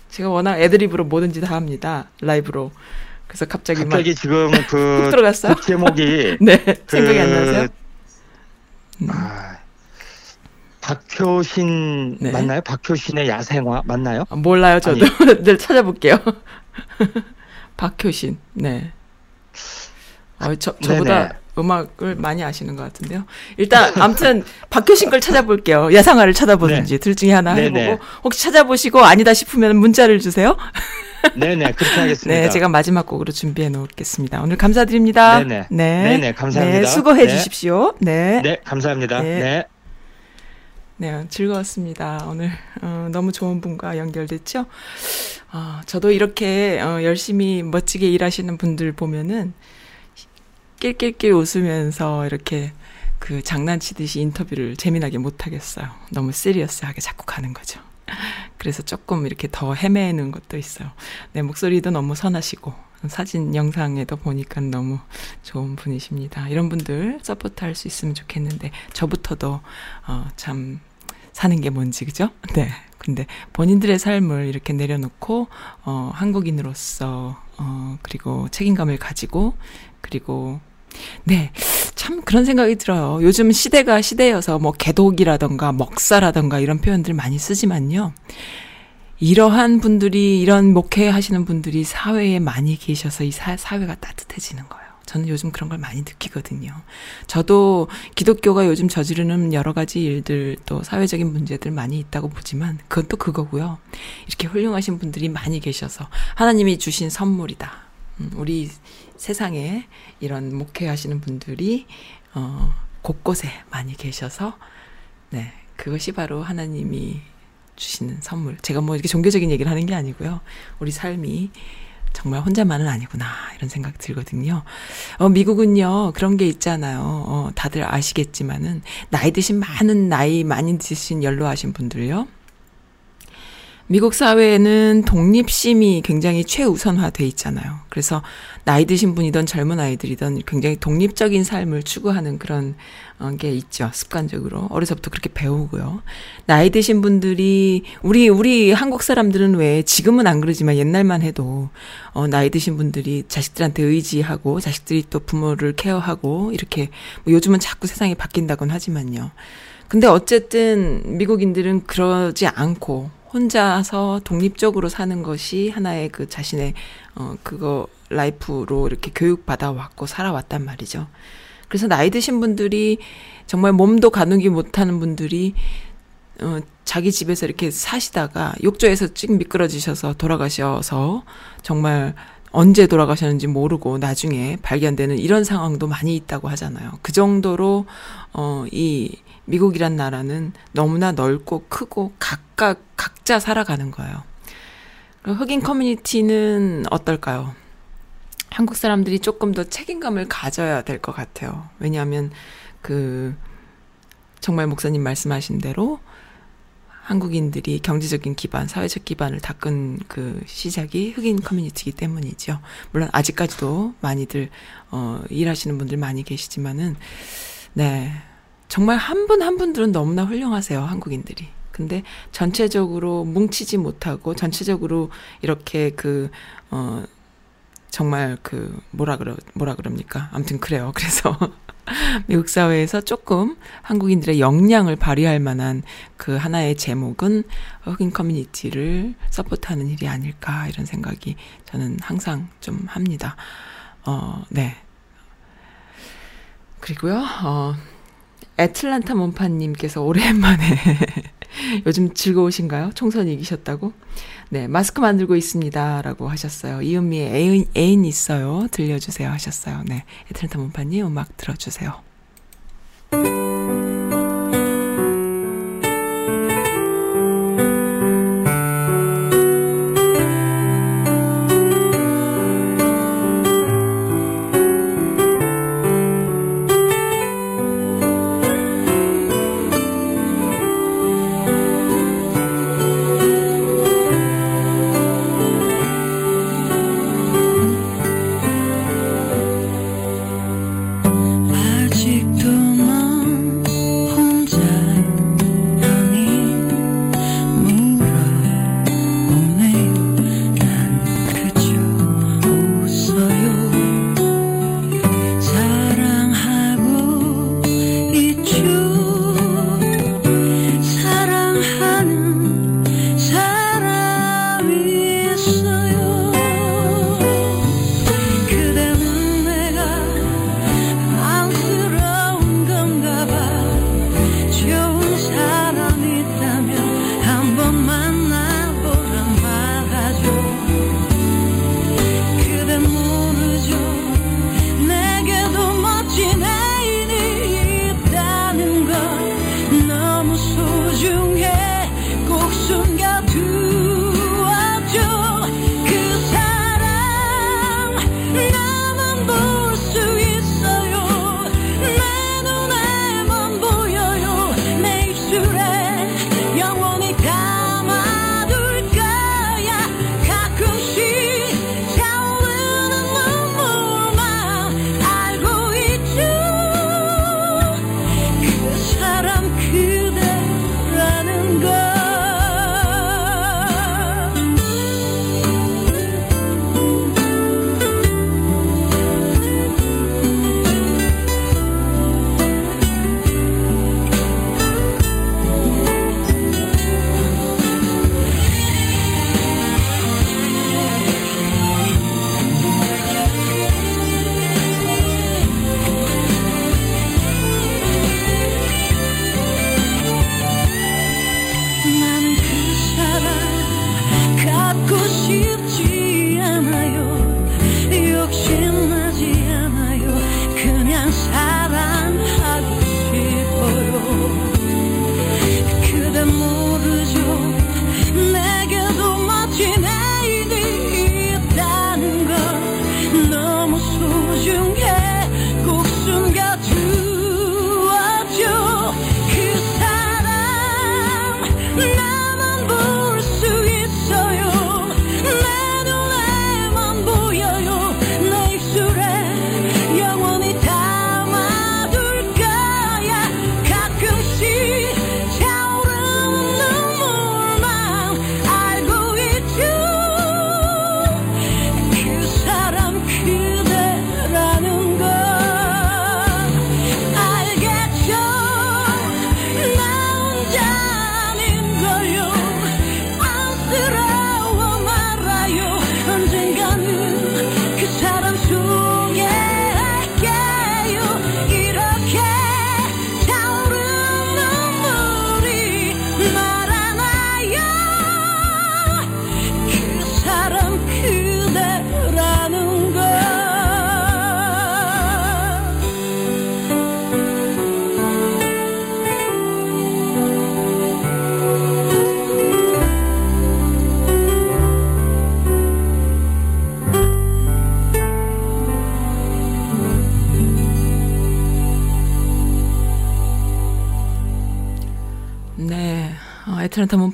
제가 워낙 애드립으로 뭐든지 다 합니다. 라이브로. 그래서 갑자기, 갑자기 지금 막 그, 훅 들어갔어요. 곡 제목이. 네, 그, 생각이 안 나세요? 음. 아, 박효신 네. 맞나요? 박효신의 야생화 맞나요? 아, 몰라요, 저도. 늘 찾아볼게요. 박효신, 네. 어, 저, 저보다 네네. 음악을 많이 아시는 것 같은데요. 일단, 암튼, 박효신 걸 찾아볼게요. 야상화를 찾아보든지, 둘 중에 하나 네네. 해보고, 혹시 찾아보시고 아니다 싶으면 문자를 주세요. 네네 그렇게 하겠습니다. 네, 제가 마지막 곡으로 준비해 놓겠습니다. 오늘 감사드립니다. 네네. 네. 네네, 감사합니다. 네, 수고해 네. 주십시오. 네. 네 감사합니다. 네. 네. 네, 즐거웠습니다. 오늘 어, 너무 좋은 분과 연결됐죠. 어, 저도 이렇게 어, 열심히 멋지게 일하시는 분들 보면은 낄낄낄 웃으면서 이렇게 그 장난치듯이 인터뷰를 재미나게 못 하겠어요. 너무 serious하게 자꾸 가는 거죠. 그래서 조금 이렇게 더 헤매는 것도 있어요. 네, 목소리도 너무 선하시고 사진 영상에도 보니까 너무 좋은 분이십니다. 이런 분들 support 할 수 있으면 좋겠는데 저부터도 어, 참 사는 게 뭔지 그죠? 네. 근데 본인들의 삶을 이렇게 내려놓고 어, 한국인으로서 어, 그리고 책임감을 가지고 그리고 네. 참 그런 생각이 들어요. 요즘 시대가 시대여서 뭐 개독이라던가 먹사라던가 이런 표현들 많이 쓰지만요. 이러한 분들이 이런 목회 하시는 분들이 사회에 많이 계셔서 이 사, 사회가 따뜻해지는 거예요. 저는 요즘 그런 걸 많이 느끼거든요. 저도 기독교가 요즘 저지르는 여러 가지 일들 또 사회적인 문제들 많이 있다고 보지만 그건 또 그거고요. 이렇게 훌륭하신 분들이 많이 계셔서 하나님이 주신 선물이다. 음, 우리 세상에 이런 목회하시는 분들이 어, 곳곳에 많이 계셔서 네 그것이 바로 하나님이 주시는 선물. 제가 뭐 이렇게 종교적인 얘기를 하는 게 아니고요. 우리 삶이 정말 혼자만은 아니구나 이런 생각 들거든요. 어, 미국은요 그런 게 있잖아요. 어, 다들 아시겠지만은 나이 드신 많은 나이 많이 드신 연로하신 분들요. 미국 사회에는 독립심이 굉장히 최우선화돼 있잖아요. 그래서 나이 드신 분이든 젊은 아이들이든 굉장히 독립적인 삶을 추구하는 그런 어, 게 있죠. 습관적으로. 어려서부터 그렇게 배우고요. 나이 드신 분들이, 우리, 우리 한국 사람들은 왜 지금은 안 그러지만 옛날만 해도, 어, 나이 드신 분들이 자식들한테 의지하고, 자식들이 또 부모를 케어하고, 이렇게, 뭐 요즘은 자꾸 세상이 바뀐다곤 하지만요. 근데 어쨌든 미국인들은 그러지 않고, 혼자서 독립적으로 사는 것이 하나의 그 자신의 어 그거 라이프로 이렇게 교육받아 왔고 살아왔단 말이죠. 그래서 나이 드신 분들이 정말 몸도 가누기 못하는 분들이 어 자기 집에서 이렇게 사시다가 욕조에서 쭉 미끄러지셔서 돌아가셔서 정말 언제 돌아가셨는지 모르고 나중에 발견되는 이런 상황도 많이 있다고 하잖아요. 그 정도로 어, 이 미국이란 나라는 너무나 넓고 크고 각각 각자 살아가는 거예요. 흑인 커뮤니티는 어떨까요? 한국 사람들이 조금 더 책임감을 가져야 될 것 같아요. 왜냐하면 그 정말 목사님 말씀하신 대로 한국인들이 경제적인 기반, 사회적 기반을 닦은 그 시작이 흑인 커뮤니티이기 때문이죠. 물론 아직까지도 많이들 어 일하시는 분들 많이 계시지만은 네. 정말 한분한 분들은 너무나 훌륭하세요, 한국인들이. 근데 전체적으로 뭉치지 못하고 전체적으로 이렇게 그 어 정말 그 뭐라 그러 뭐라 그럽니까? 아무튼 그래요. 그래서 미국 사회에서 조금 한국인들의 역량을 발휘할 만한 그 하나의 제목은 흑인 커뮤니티를 서포트하는 일이 아닐까 이런 생각이 저는 항상 좀 합니다. 어, 네. 그리고요, 어, 애틀란타 문파님께서 오랜만에 요즘 즐거우신가요? 총선 이기셨다고? 네, 마스크 만들고 있습니다. 라고 하셨어요. 이은미의 애인, 애인 있어요. 들려주세요. 하셨어요. 네, 애틀란타 문파님 음악 들어주세요.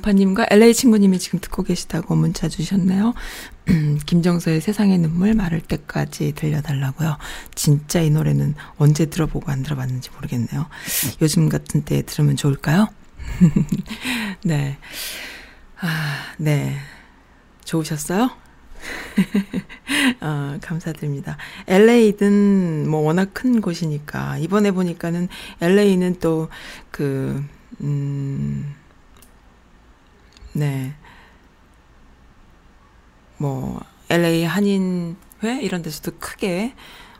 문파님과 LA 친구님이 지금 듣고 계시다고 문자 주셨네요. 김정서의 세상의 눈물 마를 때까지 들려달라고요. 진짜 이 노래는 언제 들어보고 안 들어봤는지 모르겠네요. 요즘 같은 때에 들으면 좋을까요? 네. 아, 네. 좋으셨어요? 어, 감사드립니다. LA든 뭐 워낙 큰 곳이니까 이번에 보니까는 LA는 또 그 음, 네. 뭐 LA 한인회 이런 데서도 크게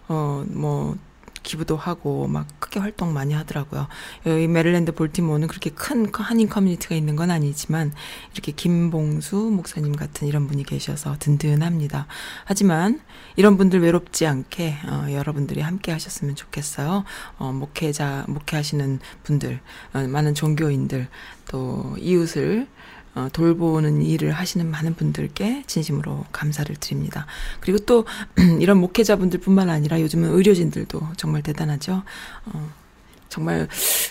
어뭐 기부도 하고 막 크게 활동 많이 하더라고요. 여기 메릴랜드 볼티모어는 그렇게 큰 한인 커뮤니티가 있는 건 아니지만 이렇게 김봉수 목사님 같은 이런 분이 계셔서 든든합니다. 하지만 이런 분들 외롭지 않게 어, 여러분들이 함께 하셨으면 좋겠어요. 어, 목회자 목회하시는 분들, 어, 많은 종교인들 또 이웃을 어, 돌보는 일을 하시는 많은 분들께 진심으로 감사를 드립니다. 그리고 또 이런 목회자분들 뿐만 아니라 요즘은 의료진들도 정말 대단하죠. 어, 정말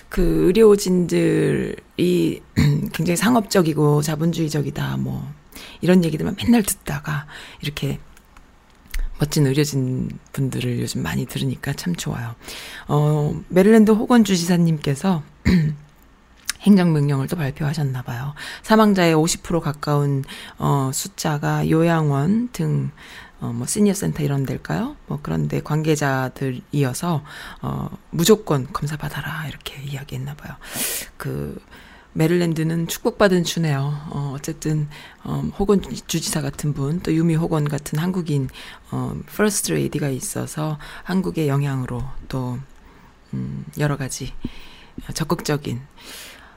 그 의료진들이 굉장히 상업적이고 자본주의적이다 뭐 이런 얘기들만 맨날 듣다가 이렇게 멋진 의료진 분들을 요즘 많이 들으니까 참 좋아요. 어, 메릴랜드 호건 주지사님께서 행정명령을 또 발표하셨나 봐요. 사망자의 50% 가까운 어 숫자가 요양원 등 어, 뭐, senior center 이런 데일까요? 뭐, 그런데 관계자들이어서, 어, 무조건 검사 받아라. 이렇게 이야기했나 봐요. 그, 메릴랜드는 축복받은 주네요. 어, 어쨌든, 어, 호건 주지사 같은 분, 또 유미 호건 같은 한국인, 어, 퍼스트 레이디가 있어서 한국의 영향으로 또, 음, 여러 가지 적극적인,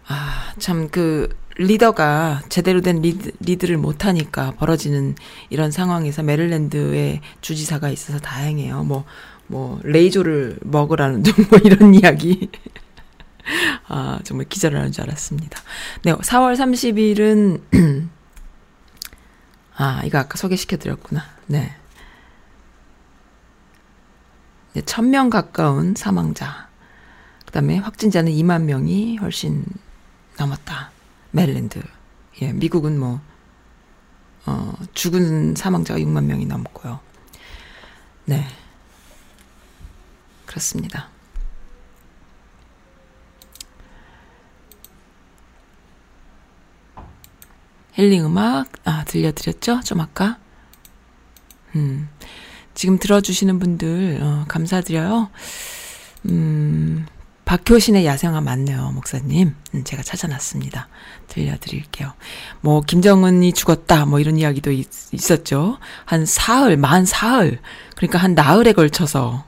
아, 참, 그, 리더가 제대로 된 리드, 리드를 못하니까 벌어지는 이런 상황에서 메릴랜드의 주지사가 있어서 다행이에요. 뭐, 뭐, 레이저를 먹으라는 등 뭐 이런 이야기. 아, 정말 기절하는 줄 알았습니다. 네, 4월 30일은, 아, 이거 아까 소개시켜드렸구나. 네. 네, 1000명 가까운 사망자. 그 다음에 확진자는 2만 명이 훨씬 넘었다. 메릴랜드. 예, 미국은 뭐, 어, 죽은 사망자가 6만 명이 넘고요. 네. 그렇습니다. 힐링 음악, 아, 들려드렸죠? 좀 아까? 음, 지금 들어주시는 분들, 어, 감사드려요. 음, 박효신의 야생화 맞네요, 목사님. 음, 제가 찾아놨습니다. 들려드릴게요. 뭐, 김정은이 죽었다, 뭐 이런 이야기도 있, 있었죠. 한 사흘, 만 사흘. 그러니까 한 나흘에 걸쳐서,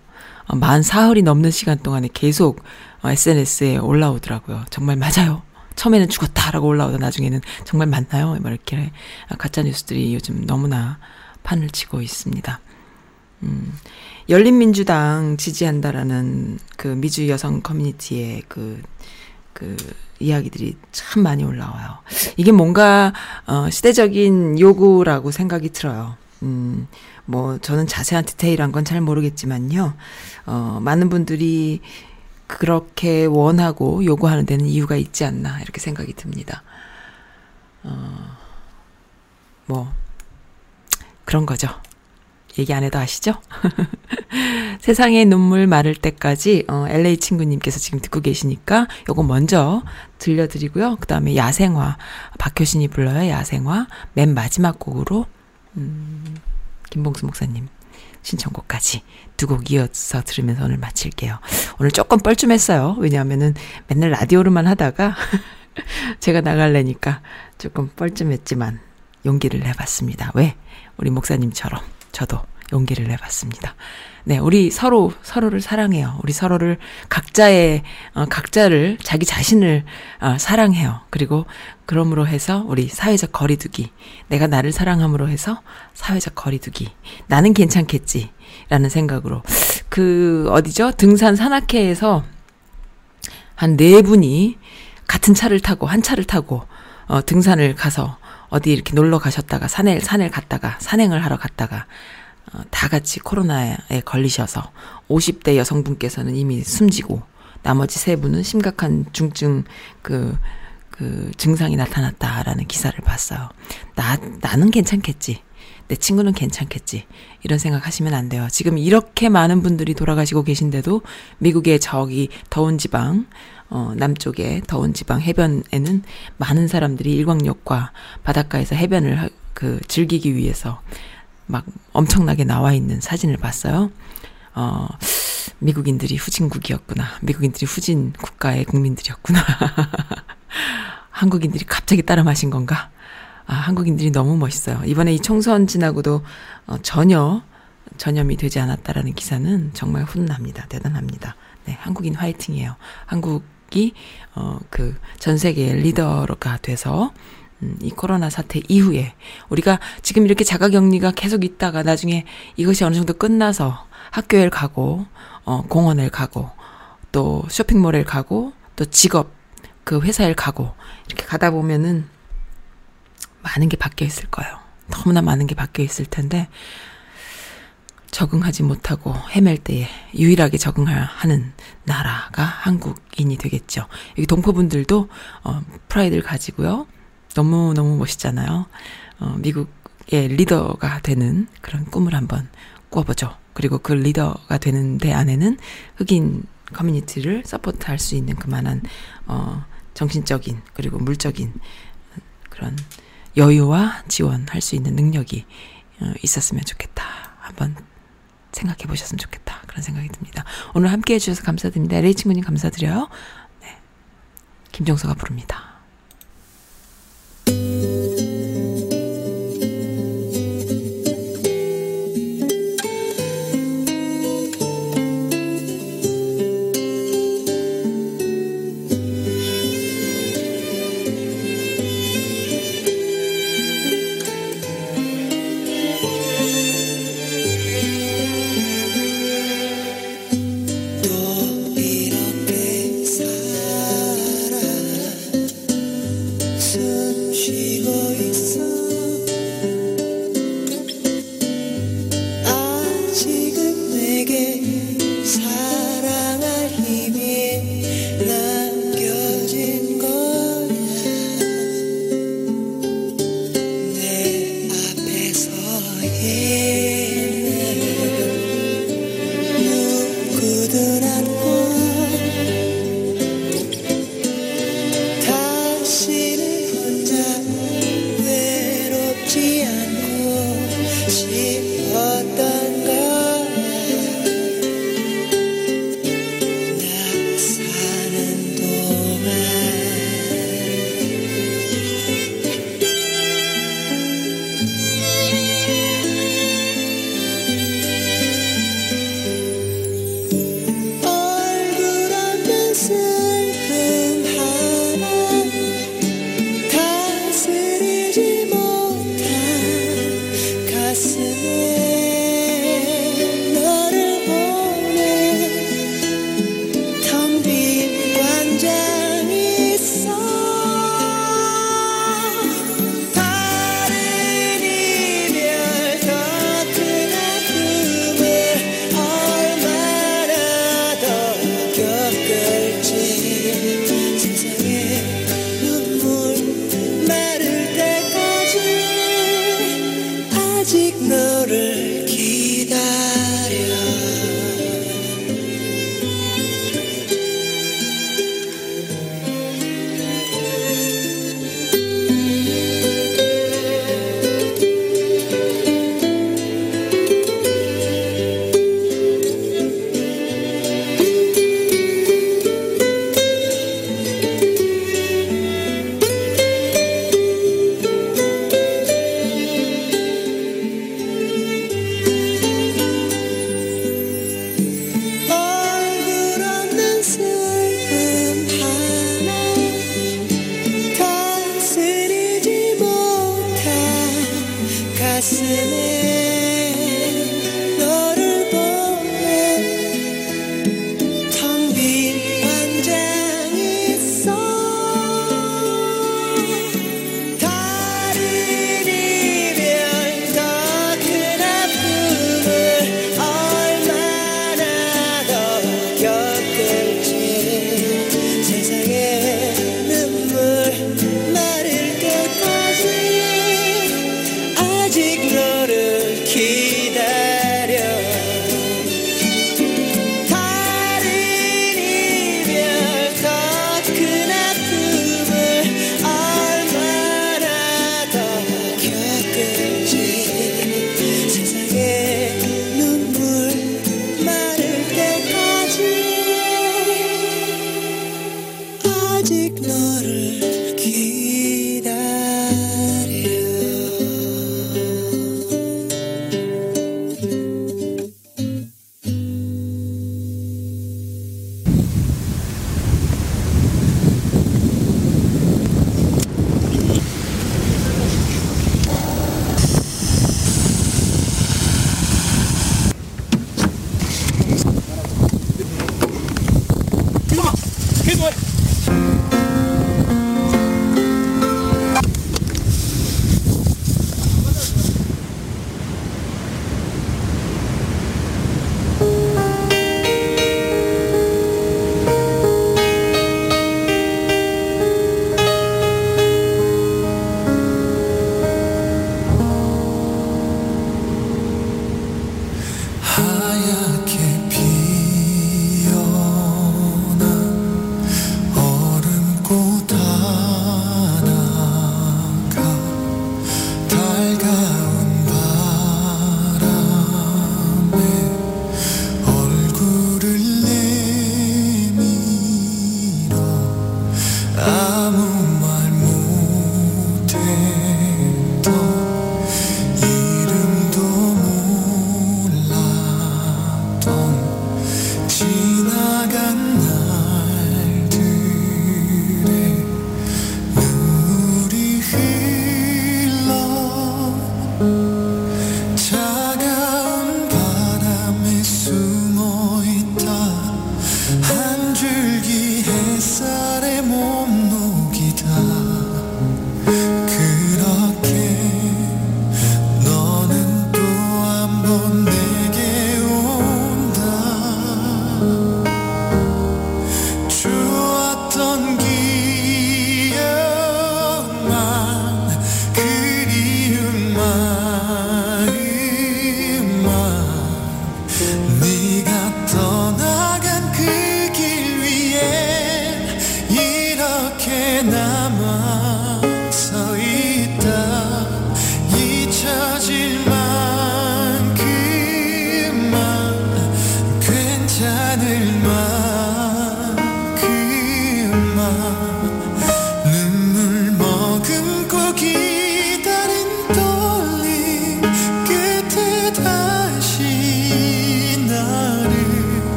어, 만 사흘이 넘는 시간 동안에 계속 어, SNS에 올라오더라고요. 정말 맞아요. 처음에는 죽었다라고 올라오다 나중에는 정말 맞나요? 막 이렇게 가짜 뉴스들이 요즘 너무나 판을 치고 있습니다. 음, 열린민주당 지지한다라는 그 미주 여성 커뮤니티의 그, 그 이야기들이 참 많이 올라와요. 이게 뭔가, 어, 시대적인 요구라고 생각이 들어요. 음, 뭐, 저는 자세한 디테일한 건 잘 모르겠지만요. 어, 많은 분들이 그렇게 원하고 요구하는 데는 이유가 있지 않나, 이렇게 생각이 듭니다. 어, 뭐, 그런 거죠. 얘기 안 해도 아시죠? 세상의 눈물 마를 때까지 어, LA 친구님께서 지금 듣고 계시니까 요거 먼저 들려드리고요. 그 다음에 야생화 박효신이 불러요. 야생화 맨 마지막 곡으로 음, 김봉수 목사님 신청곡까지 두 곡 이어서 들으면서 오늘 마칠게요. 오늘 조금 뻘쭘했어요. 왜냐하면은 맨날 라디오로만 하다가 제가 나갈래니까 조금 뻘쭘했지만 용기를 내봤습니다. 왜? 우리 목사님처럼 저도 용기를 내봤습니다. 네, 우리 서로 서로를 사랑해요. 우리 서로를 각자의 어, 각자를 자기 자신을 어, 사랑해요. 그리고 그럼으로 해서 우리 사회적 거리두기, 내가 나를 사랑함으로 해서 사회적 거리두기, 나는 괜찮겠지라는 생각으로 그 어디죠? 등산 산악회에서 한 네 분이 같은 차를 타고 한 차를 타고 어, 등산을 가서 어디 이렇게 놀러 가셨다가 산에 산을 갔다가 산행을 하러 갔다가 어, 다 같이 코로나에 걸리셔서 50대 여성분께서는 이미 숨지고 나머지 세 분은 심각한 중증 그, 그 증상이 나타났다라는 기사를 봤어요. 나 나는 괜찮겠지. 내 친구는 괜찮겠지. 이런 생각 하시면 안 돼요. 지금 이렇게 많은 분들이 돌아가시고 계신데도 미국의 저기 더운 지방, 어, 남쪽의 더운 지방 해변에는 많은 사람들이 일광욕과 바닷가에서 해변을 하- 그 즐기기 위해서 막 엄청나게 나와 있는 사진을 봤어요. 어, 미국인들이 후진국이었구나. 미국인들이 후진 국가의 국민들이었구나. 한국인들이 갑자기 따라 마신 건가? 아, 한국인들이 너무 멋있어요. 이번에 이 총선 지나고도 어, 전혀 전염이 되지 않았다라는 기사는 정말 훈납니다. 대단합니다. 네, 한국인 화이팅이에요. 한국이 어, 그 전 세계의 리더가 돼서 음, 이 코로나 사태 이후에 우리가 지금 이렇게 자가격리가 계속 있다가 나중에 이것이 어느 정도 끝나서 학교에 가고 어, 공원에 가고 또 쇼핑몰에 가고 또 직업 그 회사에 가고 이렇게 가다 보면은 많은 게 바뀌어 있을 거예요. 너무나 많은 게 바뀌어 있을 텐데 적응하지 못하고 헤맬 때에 유일하게 적응하는 나라가 한국인이 되겠죠. 여기 동포분들도 어, 프라이드를 가지고요. 너무 너무 멋있잖아요. 어, 미국의 리더가 되는 그런 꿈을 한번 꾸어보죠. 그리고 그 리더가 되는 데 안에는 흑인 커뮤니티를 support 할 수 있는 그만한 어, 정신적인 그리고 물적인 그런 여유와 지원할 수 있는 능력이 어, 있었으면 좋겠다. 한번 생각해 보셨으면 좋겠다. 그런 생각이 듭니다. 오늘 함께 해주셔서 감사드립니다. LA 친구님 감사드려요. 네. 김종서가 부릅니다.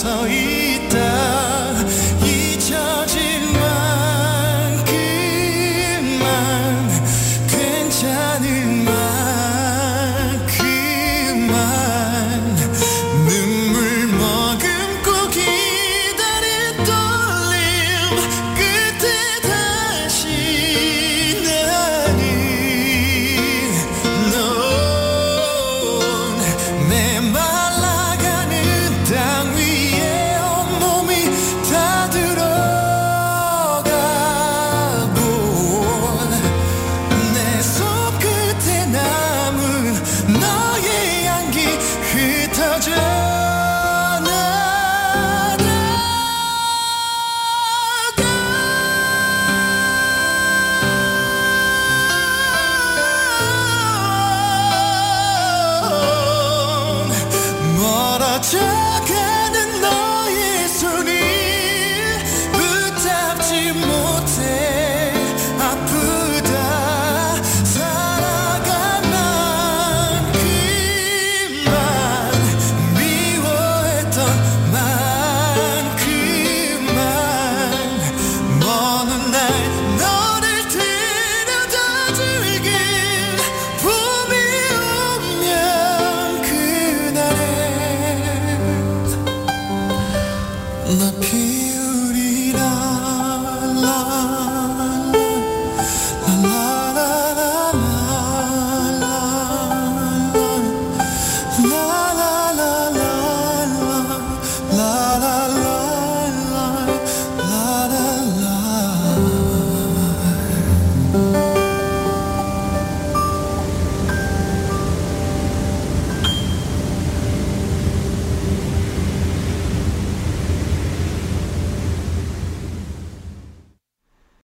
早已